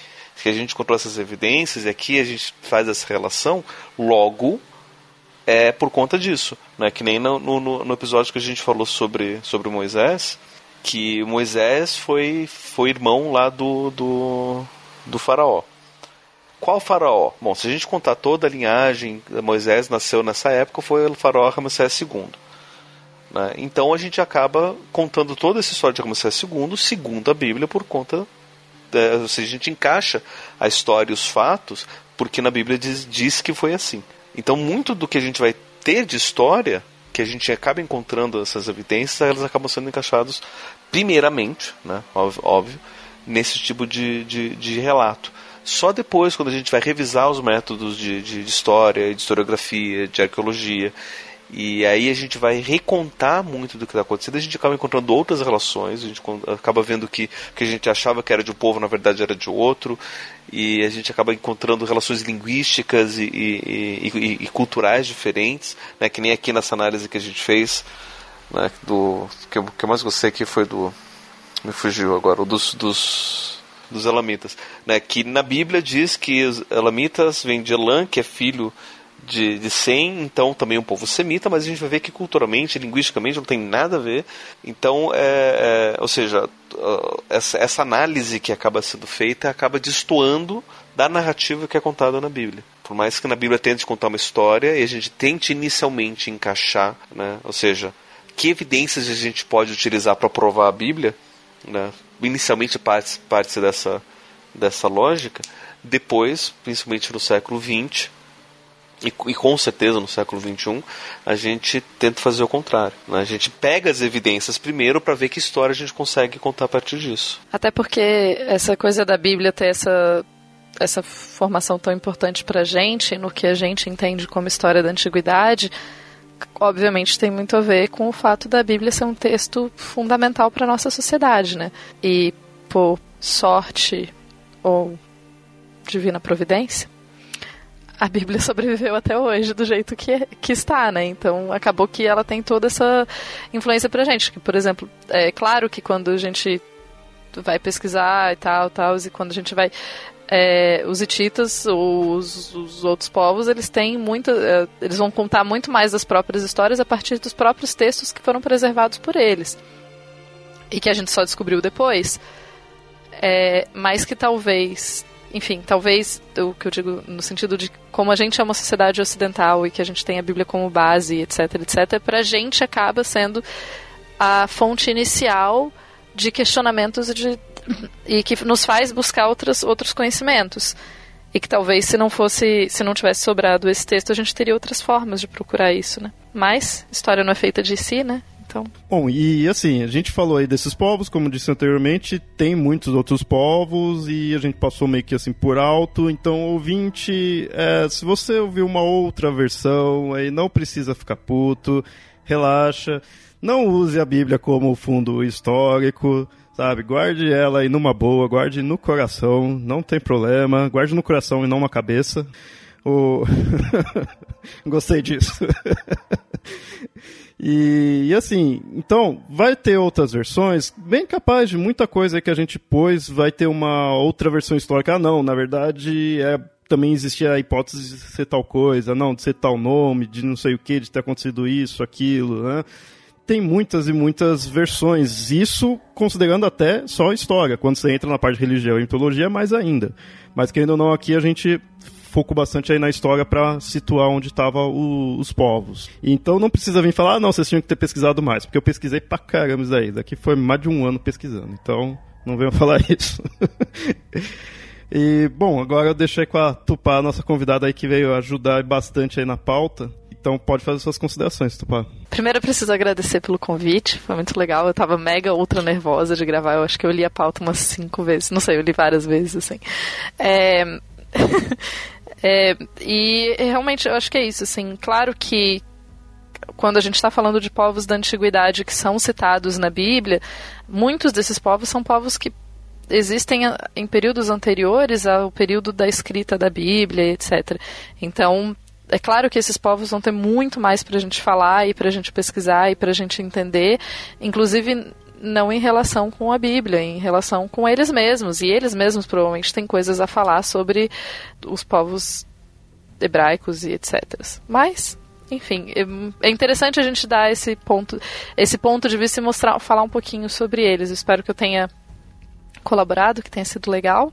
que a gente encontrou essas evidências e aqui a gente faz essa relação, logo é por conta disso. Não é que nem no, no, no episódio que a gente falou sobre, sobre Moisés, que Moisés foi, foi irmão lá do, do, do faraó. Qual faraó? Bom, se a gente contar toda a linhagem, Moisés nasceu nessa época, foi o faraó Ramsés II. Né? Então a gente acaba contando toda essa história de Ramsés II, segundo a Bíblia, por conta é, ou seja, a gente encaixa a história e os fatos porque na Bíblia diz, diz que foi assim. Então, muito do que a gente vai ter de história, que a gente acaba encontrando essas evidências, elas acabam sendo encaixados primeiramente, né, óbvio, óbvio nesse tipo de, de, de, relato. Só depois, quando a gente vai revisar os métodos de, de, de história, de historiografia, de arqueologia, e aí a gente vai recontar muito do que está acontecendo, a gente acaba encontrando outras relações, a gente acaba vendo que o que a gente achava que era de um povo, na verdade era de outro, e a gente acaba encontrando relações linguísticas e, e, e, e culturais diferentes, né, que nem aqui nessa análise que a gente fez, né, do que eu, que eu mais gostei aqui foi do me fugiu agora, dos, dos dos elamitas, né, que na Bíblia diz que os elamitas vêm de Elam, que é filho de, de Sem, então também um povo semita, mas a gente vai ver que culturalmente, linguisticamente não tem nada a ver. Então, é, é, ou seja, essa, essa análise que acaba sendo feita acaba destoando da narrativa que é contada na Bíblia. Por mais que na Bíblia tente contar uma história e a gente tente inicialmente encaixar, né, ou seja, que evidências a gente pode utilizar para provar a Bíblia, né, inicialmente parte, parte dessa, dessa lógica, depois, principalmente no século XX, e, e, com certeza no século XXI a gente tenta fazer o contrário. Né? A gente pega as evidências primeiro para ver que história a gente consegue contar a partir disso. Até porque essa coisa da Bíblia ter essa, essa formação tão importante para a gente, no que a gente entende como história da antiguidade, obviamente tem muito a ver com o fato da Bíblia ser um texto fundamental para nossa sociedade. Né? E por sorte ou divina providência, a Bíblia *laughs* sobreviveu até hoje do jeito que, que está, né? Então acabou que ela tem toda essa influência pra gente. Que, por exemplo, é claro que quando a gente vai pesquisar e tal, tal, e quando a gente vai. É, os hititas, os, os, outros povos, eles têm muito. É, eles vão contar muito mais das próprias histórias a partir dos próprios textos que foram preservados por eles. E que a gente só descobriu depois. É, mas que talvez enfim, talvez o que eu digo no sentido de como a gente é uma sociedade ocidental e que a gente tem a Bíblia como base, etc, etc, para a gente acaba sendo a fonte inicial de questionamentos de, e que nos faz buscar outros, outros conhecimentos. E que talvez se não fosse, se não tivesse sobrado esse texto, a gente teria outras formas de procurar isso, né? Mas história não é feita de si, né? Então. Bom, e assim, a gente falou aí desses povos, como disse anteriormente, tem muitos outros povos e a gente passou meio que assim por alto. Então, ouvinte, é, se você ouvir uma outra versão, aí não precisa ficar puto, relaxa. Não use a Bíblia como fundo histórico, sabe? Guarde ela aí numa boa, guarde no coração, não tem problema. Guarde no coração e não na cabeça. O... *laughs* Gostei disso. *laughs* E, e, assim, então, vai ter outras versões, bem capaz de muita coisa que a gente pôs, vai ter uma outra versão histórica. Ah, não, na verdade, é, também existia a hipótese de ser tal coisa, não, de ser tal nome, de não sei o que, de ter acontecido isso, aquilo, né? Tem muitas e muitas versões, isso considerando até só história. Quando você entra na parte de religião e mitologia, mais ainda. Mas querendo ou não, aqui a gente focou bastante aí na história para situar onde estavam os povos. Então não precisa vir falar, ah, não, vocês tinham que ter pesquisado mais, porque eu pesquisei pra caramba isso daí. Daqui foi mais de um ano pesquisando. Então, não venham *laughs* falar isso. *laughs* e, bom, agora eu deixei com a Tupá, nossa convidada aí que veio ajudar bastante aí na pauta. Então pode fazer suas considerações, Tupá. Primeiro eu preciso agradecer pelo convite, foi muito legal. Eu tava mega ultra nervosa de gravar, eu acho que eu li a pauta umas cinco vezes, não sei, eu li várias vezes, assim. É... *laughs* é... E realmente eu acho que é isso, assim, claro que quando a gente está falando de povos da antiguidade que são citados na Bíblia, muitos desses povos são povos que existem em períodos anteriores ao período da escrita da Bíblia, etc. Então, é claro que esses povos vão ter muito mais para a gente falar e para a gente pesquisar e para a gente entender, inclusive não em relação com a Bíblia, em relação com eles mesmos. E eles mesmos provavelmente têm coisas a falar sobre os povos hebraicos e etc. Mas, enfim, é interessante a gente dar esse ponto, esse ponto de vista e mostrar, falar um pouquinho sobre eles. espero que eu tenha colaborado, que tenha sido legal.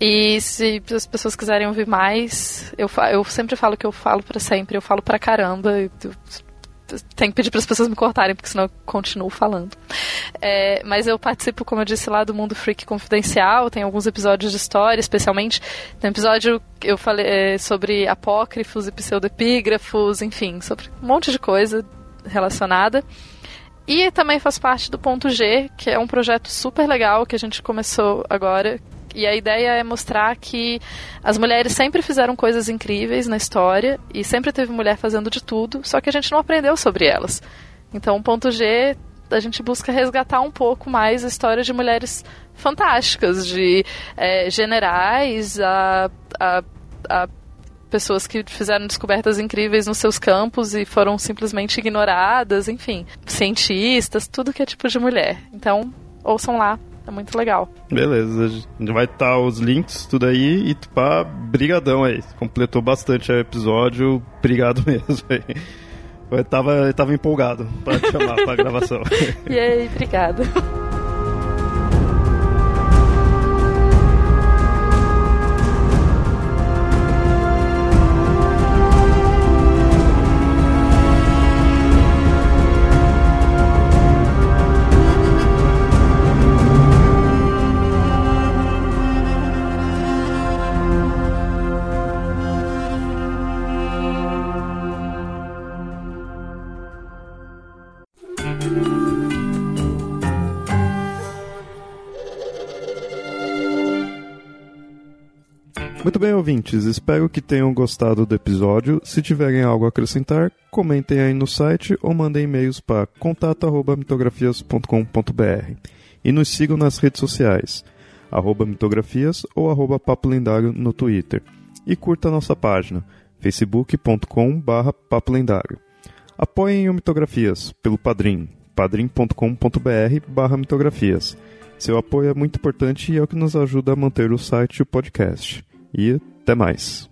E se as pessoas quiserem ouvir mais, eu, eu sempre falo que eu falo para sempre, eu falo pra caramba. Eu, tenho que pedir para as pessoas me cortarem, porque senão eu continuo falando. É, mas eu participo, como eu disse, lá do Mundo Freak Confidencial. Tem alguns episódios de história, especialmente. Tem um episódio que eu falei é, sobre apócrifos e pseudepígrafos, enfim, sobre um monte de coisa relacionada. E também faz parte do Ponto G, que é um projeto super legal que a gente começou agora, e a ideia é mostrar que as mulheres sempre fizeram coisas incríveis na história e sempre teve mulher fazendo de tudo, só que a gente não aprendeu sobre elas. Então, o ponto G, a gente busca resgatar um pouco mais a história de mulheres fantásticas, de é, generais a, a, a pessoas que fizeram descobertas incríveis nos seus campos e foram simplesmente ignoradas, enfim, cientistas, tudo que é tipo de mulher. Então, ouçam lá, é muito legal. Beleza, a gente vai estar os links, tudo aí. E pá, brigadão aí. Completou bastante o episódio. Obrigado *laughs* mesmo aí. Eu tava, eu tava empolgado para te chamar pra *laughs* gravação. E aí, obrigado. Muito bem, ouvintes, espero que tenham gostado do episódio. Se tiverem algo a acrescentar, comentem aí no site ou mandem e-mails para contato@mitografias.com.br. E nos sigam nas redes sociais, arroba mitografias ou arroba papo lendário no Twitter. E curta a nossa página, facebook.com papo lendário. Apoiem o Mitografias pelo Padrim, padrim.com.br barra mitografias. Seu apoio é muito importante e é o que nos ajuda a manter o site e o podcast e até mais.